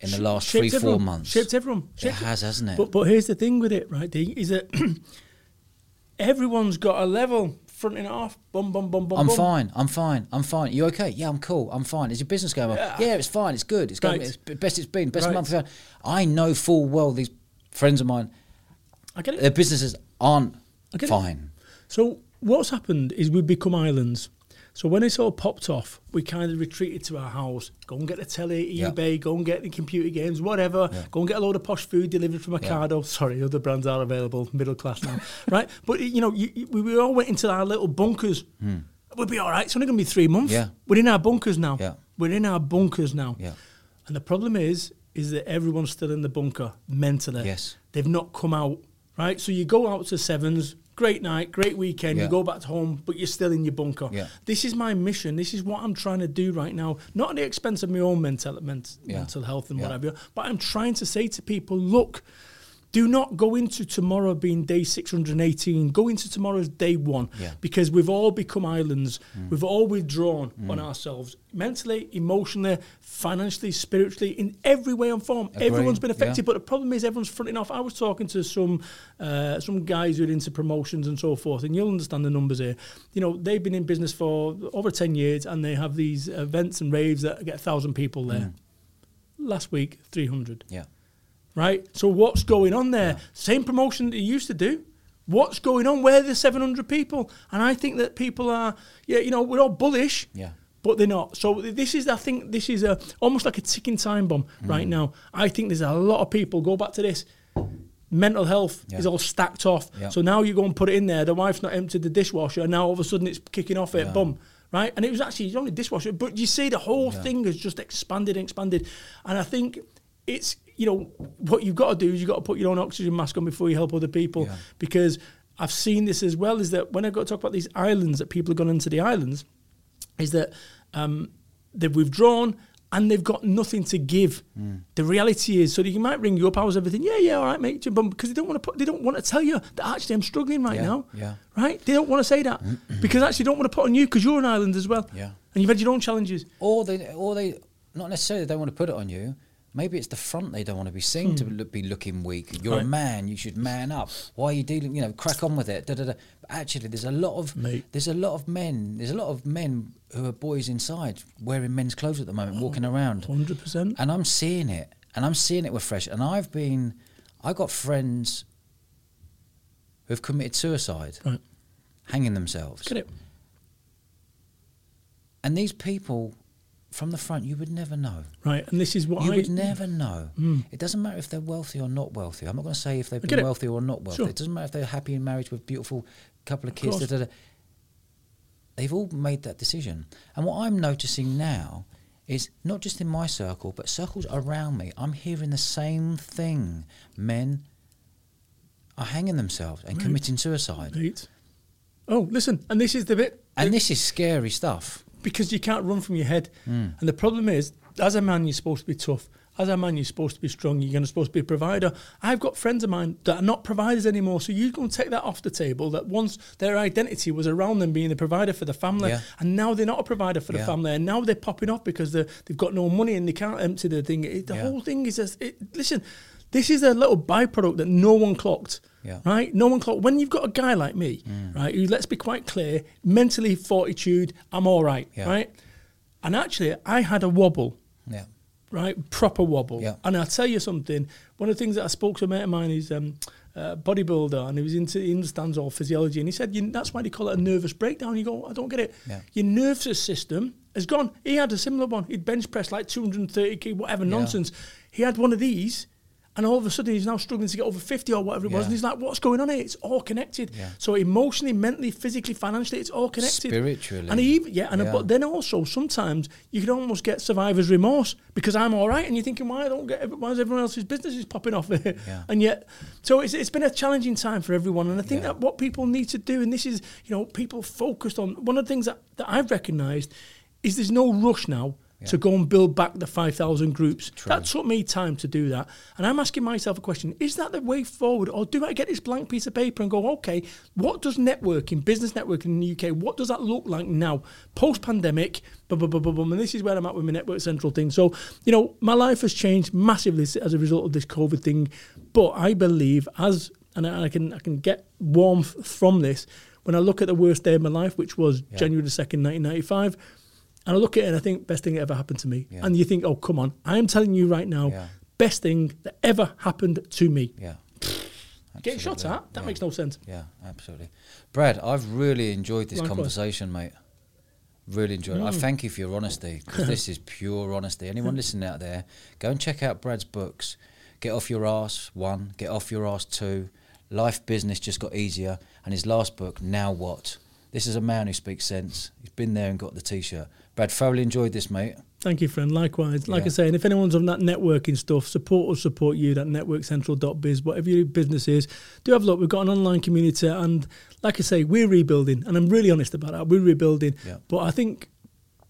in the last three, four everyone, months. Shaped everyone. It Shaped has, hasn't it? But but here's the thing with it, right? D, is that [clears throat] everyone's got a level fronting it off. Bum bum bum bum. I'm bum. fine. I'm fine. I'm fine. You okay? Yeah, I'm cool. I'm fine. Is your business going well? Yeah. Yeah, it's fine. It's good. It's going. Right. It's best it's been. Best Right. month. I've. I know full well these friends of mine. I get it. Their businesses aren't get it. fine. So what's happened is we've become islands. So when it all popped off, we kind of retreated to our house. Go and get the telly, Yeah. eBay, go and get the computer games, whatever. Yeah. Go and get a load of posh food delivered from Ocado. Sorry, other brands are available, middle class now, [laughs] right? But you know, you, you, we, all went into our little bunkers. We'll be all right. It's only going to be three months. Hmm. Yeah. We're in our bunkers now. Yeah. We're in our bunkers now. Yeah. And the problem is, is that everyone's still in the bunker mentally. Yes. They've not come out, right? So you go out to sevens, great night, great weekend, Yeah. you go back to home, but you're still in your bunker. Yeah. This is my mission. This is what I'm trying to do right now. Not at the expense of my own mental, ment- Yeah. mental health and whatever, but I'm trying to say to people, look, do not go into tomorrow being day 618. Go into tomorrow's day one Yeah. Mm. because we've all become islands. We've all withdrawn on ourselves mentally, emotionally, financially, spiritually, in every way and form. Agree. Everyone's been affected, Yeah. but the problem is everyone's fronting off. I was talking to some uh, some guys who are into promotions and so forth, and you'll understand the numbers here. You know, they've been in business for over 10 years and they have these events and raves that get a thousand people there. Last week, 300 Yeah. Right? So what's going on there? Same promotion that you used to do. What's going on? Where are the 700 people? And I think that people are, yeah, you know, we're all bullish, Yeah. but they're not. So this is, I think, this is a almost like a ticking time bomb Mm. right now. I think there's a lot of people. Go back to this. Mental health Yeah. is all stacked off. Yeah. So now you go and put it in there. The wife's not emptied the dishwasher, and now all of a sudden it's kicking off it. Yeah. Boom. Right, and it was actually it's only dishwasher, but you see the whole Yeah. thing has just expanded and expanded, and I think it's you know what you've got to do is you've got to put your own oxygen mask on before you help other people Yeah. because I've seen this as well is that when I got to talk about these islands that people have gone into the islands, is that um, they've withdrawn and they've got nothing to give. Hmm. The reality is, so they might ring you up, how's everything? Yeah, yeah, all right, mate. But because they don't want to put, they don't want to tell you that actually I'm struggling right Yeah, now. yeah. Right? They don't want to say that [clears throat] because actually they don't want to put on you because you're an island as well. Yeah. And you've had your own challenges. Or they, or they, not necessarily they don't want to put it on you. Maybe it's the front they don't want to be seen to look, be looking weak. You're a Hmm. Man. You should man up. Why are you dealing? You know, crack on with it. Da, da, da. But actually, there's a lot of Mate. there's a lot of men. There's a lot of men who are boys inside wearing men's clothes at the moment, walking around. 100%. and I'm seeing it, and I'm seeing it with fresh. And I've been, I got friends who've committed suicide, Right. hanging themselves, Get it? and these people from the front, you would never know. Right. And this is what I You I. would never know. Mm. It doesn't matter if they're wealthy or not wealthy. I'm not going to say if they've been wealthy or not wealthy. Sure. It doesn't matter if they're happy in marriage with beautiful couple of kids. course. da, da, da. They've all made that decision. And what I'm noticing now is not just in my circle, but circles around me. I'm hearing the same thing. Men are hanging themselves and Right. committing suicide. Mate. Oh, listen. And this is the bit. And this is scary stuff. Because you can't run from your head. Mm. And the problem is, as a man, you're supposed to be tough. As a man, you're supposed to be strong. You're gonna supposed to be a provider. I've got friends of mine that are not providers anymore. So you go and take that off the table. That once their identity was around them being the provider for the family, Yeah. and now they're not a provider for Yeah. the family, and now they're popping off because they they've got no money and they can't empty the thing. It, the Yeah. whole thing is just it, listen. This is a little byproduct that no one clocked. Yeah. Right? No one clocked. When you've got a guy like me, Mm. right, who, let's be quite clear, mentally fortitude, I'm all right, Yeah. right? And actually, I had a wobble, Yeah. right? Proper wobble. Yeah. And I'll tell you something. One of the things that I spoke to a mate of mine is um, a bodybuilder, and he was into he understands all physiology, and he said you, that's why they call it a nervous breakdown. You go, I don't get it. Yeah. Your nervous system has gone. He had a similar one. He'd bench press like 230 kg, whatever nonsense. He had one of these. And all of a sudden, he's now struggling to get over 50 or whatever it was. And he's like, what's going on here? It's all connected. Yeah. So, emotionally, mentally, physically, financially, it's all connected. Spiritually. And even, yeah, and uh, Yeah. but then also sometimes you can almost get survivor's remorse because I'm all right, and you're thinking, why I don't get, why is everyone else's business is popping off? [laughs] Yeah. And yet, so it's, it's been a challenging time for everyone, and I think Yeah. that what people need to do, and this is, you know, people focused on one of the things that, that I've recognised is there's no rush now. To go and build back the 5,000 groups. True. That took me time to do that. And I'm asking myself a question Is that the way forward? Or do I get this blank piece of paper and go, okay, what does networking, business networking in the UK, what does that look like now? Post pandemic. And this is where I'm at with my Network Central thing. So, you know, my life has changed massively as a result of this COVID thing. But I believe, as, and I I can, I can get warmth from this, when I look at the worst day of my life, which was Yeah. January the 2nd, 1995. And I look at it and I think, best thing that ever happened to me. Yeah. And you think, oh, come on, I am telling you right now, Yeah. best thing that ever happened to me. Yeah. Getting shot at? That Yeah. makes no sense. Yeah, absolutely. Brad, I've really enjoyed this Likewise. conversation, mate. Really enjoyed it. I Mm. thank you for your honesty because this [laughs] is pure honesty. Anyone listening out there, go and check out Brad's books. Get off your ass, one. Get off your ass, two. Life business just got easier. And his last book, Now What? This is a man who speaks sense. He's been there and got the t shirt. Brad, thoroughly enjoyed this, mate. Thank you, friend. Likewise. Like Yeah. I say, and if anyone's on that networking stuff, support us, support you, that networkcentral.biz, whatever your business is, do have a look. We've got an online community, and like I say, we're rebuilding, and I'm really honest about that. We're rebuilding. Yeah. But I think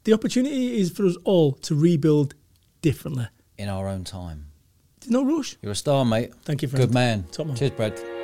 the opportunity is for us all to rebuild differently. In our own time. There's no rush. You're a star, mate. Thank you, friend. Good man. Top man. Cheers, Brad.